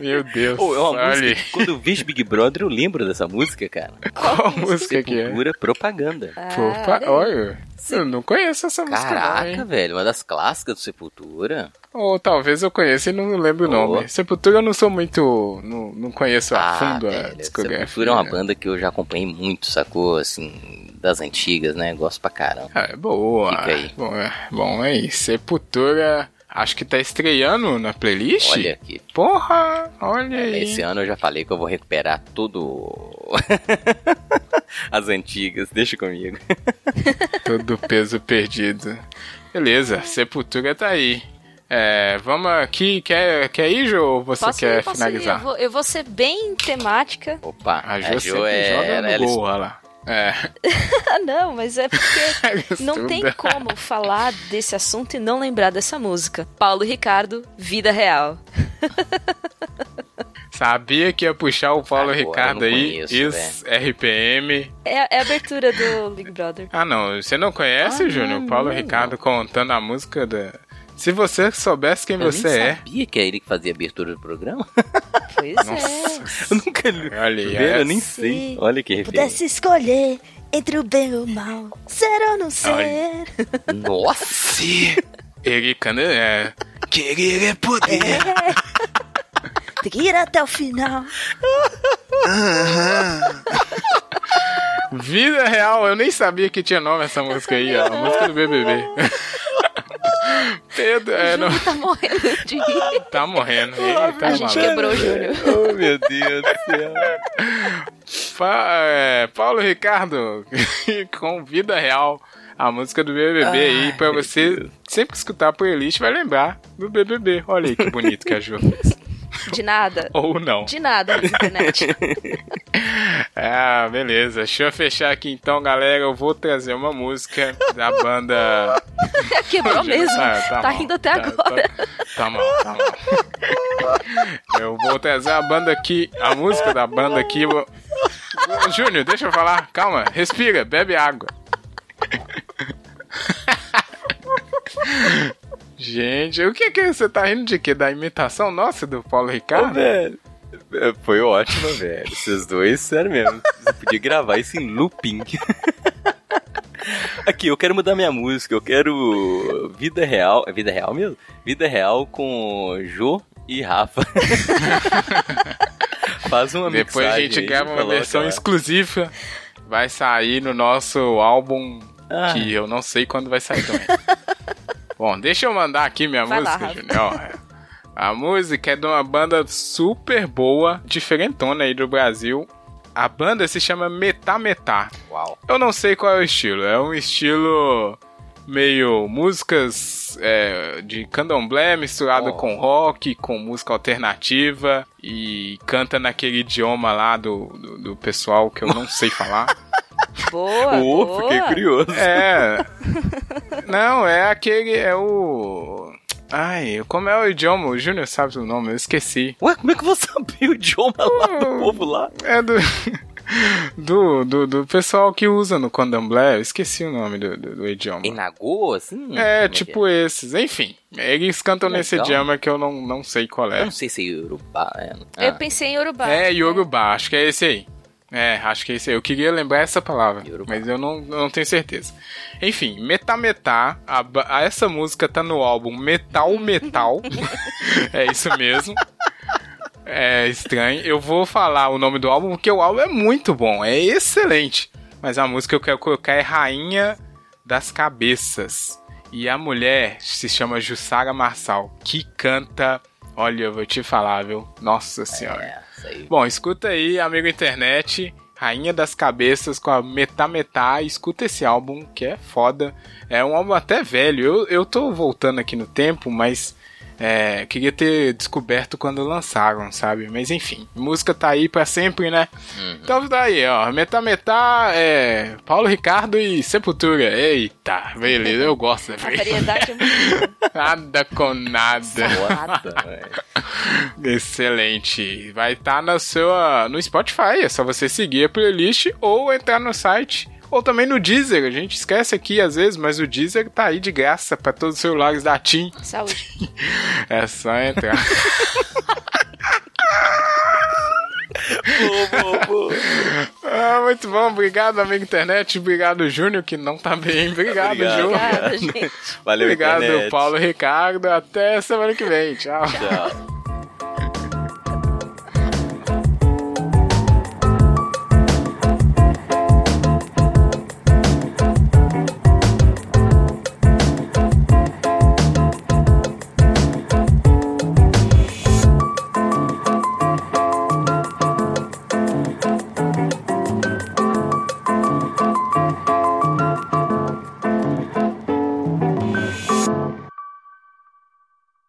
Speaker 1: Meu Deus.
Speaker 4: Pô, é uma
Speaker 1: olha
Speaker 4: música quando eu vejo Big Brother eu lembro dessa música, cara.
Speaker 1: qual música que é.
Speaker 3: Sepultura, propaganda.
Speaker 2: Ah,
Speaker 1: pa-
Speaker 2: olha
Speaker 1: eu não conheço essa música não,
Speaker 3: Caraca, velho, uma das clássicas do Sepultura.
Speaker 1: Ou talvez eu conheça e não lembro o
Speaker 3: Oh.
Speaker 1: nome. Sepultura eu não sou muito... Não, não conheço a
Speaker 3: Ah,
Speaker 1: fundo a
Speaker 3: velho,
Speaker 1: discografia.
Speaker 3: Sepultura é uma banda que eu já acompanhei muito, sacou? Assim, das antigas, né? Gosto pra caramba.
Speaker 1: Ah, é boa.
Speaker 3: Fica aí.
Speaker 1: Bom, é, bom, é isso. Sepultura... Acho que tá estreando na playlist.
Speaker 3: Olha aqui.
Speaker 1: Porra, olha aí.
Speaker 3: Esse ano eu já falei que eu vou recuperar tudo. As antigas, deixa comigo.
Speaker 1: Todo peso perdido. Beleza, Sepultura tá aí. É, vamos aqui, quer, quer ir, Jô, ou você
Speaker 2: Posso
Speaker 1: quer
Speaker 2: ir,
Speaker 1: finalizar?
Speaker 2: Eu vou, eu vou ser bem temática.
Speaker 3: Opa,
Speaker 1: A Jo
Speaker 3: a Jo
Speaker 1: sempre
Speaker 3: é.
Speaker 1: joga
Speaker 3: ela-
Speaker 1: no gol, olha lá. É.
Speaker 2: Não, mas é porque não tem como falar desse assunto e não lembrar dessa música. Paulo Ricardo, Vida Real.
Speaker 1: Sabia que ia puxar o Paulo
Speaker 3: Agora
Speaker 1: Ricardo aí.
Speaker 3: conheço,
Speaker 1: Isso, RPM.
Speaker 2: É, é a abertura do Big Brother.
Speaker 1: Ah, não. Você não conhece,
Speaker 3: Ah,
Speaker 1: Júnior?
Speaker 3: não,
Speaker 1: Paulo
Speaker 3: não,
Speaker 1: Ricardo contando a música da. Se você soubesse quem
Speaker 3: Eu
Speaker 1: você é.
Speaker 3: sabia que era ele que fazia a abertura do programa.
Speaker 2: Pois
Speaker 1: Nossa.
Speaker 3: Eu nunca li.
Speaker 1: Olha?
Speaker 3: Eu
Speaker 1: é-
Speaker 3: nem
Speaker 2: Se
Speaker 3: sei. Olha que referência.
Speaker 2: Pudesse escolher entre o bem e o mal, ser ou não ser.
Speaker 3: Nossa!
Speaker 1: Ele canta. É. Querer é poder.
Speaker 2: Tem que ir até o final.
Speaker 1: Vida real, eu nem sabia que tinha nome essa música aí, ó. A música do BBB. Pedro, é, não,
Speaker 2: Tá morrendo de rir.
Speaker 1: tá morrendo. Eita,
Speaker 2: A gente
Speaker 1: maluco.
Speaker 2: quebrou o Júnior.
Speaker 3: Oh, meu Deus do céu.
Speaker 1: Pa- é, Paulo Ricardo, com vida real, a música do BBB aí, pra você sempre que escutar a playlist, vai lembrar do BBB. Olha aí que bonito que a Ju fez.
Speaker 2: De nada.
Speaker 1: Ou não.
Speaker 2: De nada na internet.
Speaker 1: Ah, beleza. Deixa eu fechar aqui então, galera. Eu vou trazer uma música da banda.
Speaker 2: Quebrou mesmo.
Speaker 1: Ah,
Speaker 2: Tá,
Speaker 1: mal.
Speaker 2: rindo até
Speaker 1: Tá-
Speaker 2: agora.
Speaker 1: Tá, tá mal, tá mal. Eu vou trazer a banda aqui, a música da banda aqui. eu Júnior, deixa eu falar. Calma, respira, bebe água. Gente, o que que você tá rindo de quê? Da imitação nossa do Paulo
Speaker 4: Ô,
Speaker 1: Ricardo?
Speaker 4: velho. é, Foi ótimo, velho. Vocês dois, sério mesmo. Você podia gravar isso em looping. Aqui, eu quero mudar minha música. Eu quero vida real. É vida real mesmo? Vida real com Jô e Rafa. Faz uma
Speaker 1: Depois a gente grava uma versão
Speaker 4: lá.
Speaker 1: exclusiva. Vai sair no nosso álbum
Speaker 4: Ah.
Speaker 1: que eu não sei quando vai sair também. Bom, deixa eu mandar aqui minha
Speaker 2: Vai
Speaker 1: música. Júnior. A música é de uma banda super boa, diferentona aí do Brasil. A banda se chama Metá Metá.
Speaker 3: Uau.
Speaker 1: Eu não sei qual é o estilo. É um estilo meio músicas é, de candomblé misturado
Speaker 3: Oh.
Speaker 1: com rock, com música alternativa e canta naquele idioma lá do, do, do pessoal que eu não sei falar.
Speaker 2: Boa,
Speaker 4: Ô,
Speaker 2: boa.
Speaker 4: fiquei curioso.
Speaker 1: É. Não, é aquele. É o. Ai, como é o idioma? O Júnior sabe o nome, eu esqueci.
Speaker 4: Ué, como é que eu vou saber o idioma lá do povo lá?
Speaker 1: É do. Do, do, do pessoal que usa no candomblé, eu esqueci o nome do, do, do idioma.
Speaker 3: Enagô, assim?
Speaker 1: É,
Speaker 3: Como
Speaker 1: tipo esses. Enfim, eles cantam
Speaker 3: Legal.
Speaker 1: nesse idioma que eu não, não sei qual
Speaker 3: é?
Speaker 1: é.
Speaker 3: Eu não sei se é Yorubá. É.
Speaker 2: Eu
Speaker 3: Ah,
Speaker 2: pensei em Urubá.
Speaker 1: É Yorubá, acho que é esse aí. É, acho que é esse aí. Eu queria lembrar essa palavra,
Speaker 3: Yorubá.
Speaker 1: mas eu não, não tenho certeza. Enfim, Metá Metá, a a- essa música tá no álbum Metal Metal. é isso mesmo. É estranho. Eu vou falar o nome do álbum porque o álbum é muito bom, é excelente. Mas a música que eu quero colocar é Rainha das Cabeças. E a mulher se chama Jussara Marçal, que canta. Olha, eu vou te falar, viu? Nossa senhora.
Speaker 3: é, aí.
Speaker 1: Bom, escuta aí, amigo internet. Rainha das Cabeças com a Metá Metá. Escuta esse álbum que é foda. É um álbum até velho. Eu, eu tô voltando aqui no tempo, mas é, queria ter descoberto quando lançaram, sabe? Mas enfim, música tá aí pra sempre, né?
Speaker 3: Uhum.
Speaker 1: Então tá aí, ó. Metá Metá é Paulo Ricardo e Sepultura. Eita, beleza, eu gosto.
Speaker 2: A variedade é muito
Speaker 1: Nada com nada.
Speaker 3: Velho.
Speaker 1: Excelente. Vai estar no seu ah, no Spotify, é só você seguir a playlist ou entrar no site ou também no Deezer. A gente esquece aqui às vezes, mas o Deezer tá aí de graça para todos os celulares da TIM.
Speaker 2: saúde.
Speaker 1: É só entrar.
Speaker 4: Pô, pô, pô.
Speaker 1: ah, muito bom, obrigado amigo internet, obrigado Júnior que não tá bem, obrigado,
Speaker 4: Obrigado.
Speaker 1: Júnior.
Speaker 2: Obrigada, gente.
Speaker 4: Valeu,
Speaker 1: Obrigado
Speaker 4: internet.
Speaker 1: Paulo Ricardo, até semana que vem. Tchau.
Speaker 4: Tchau.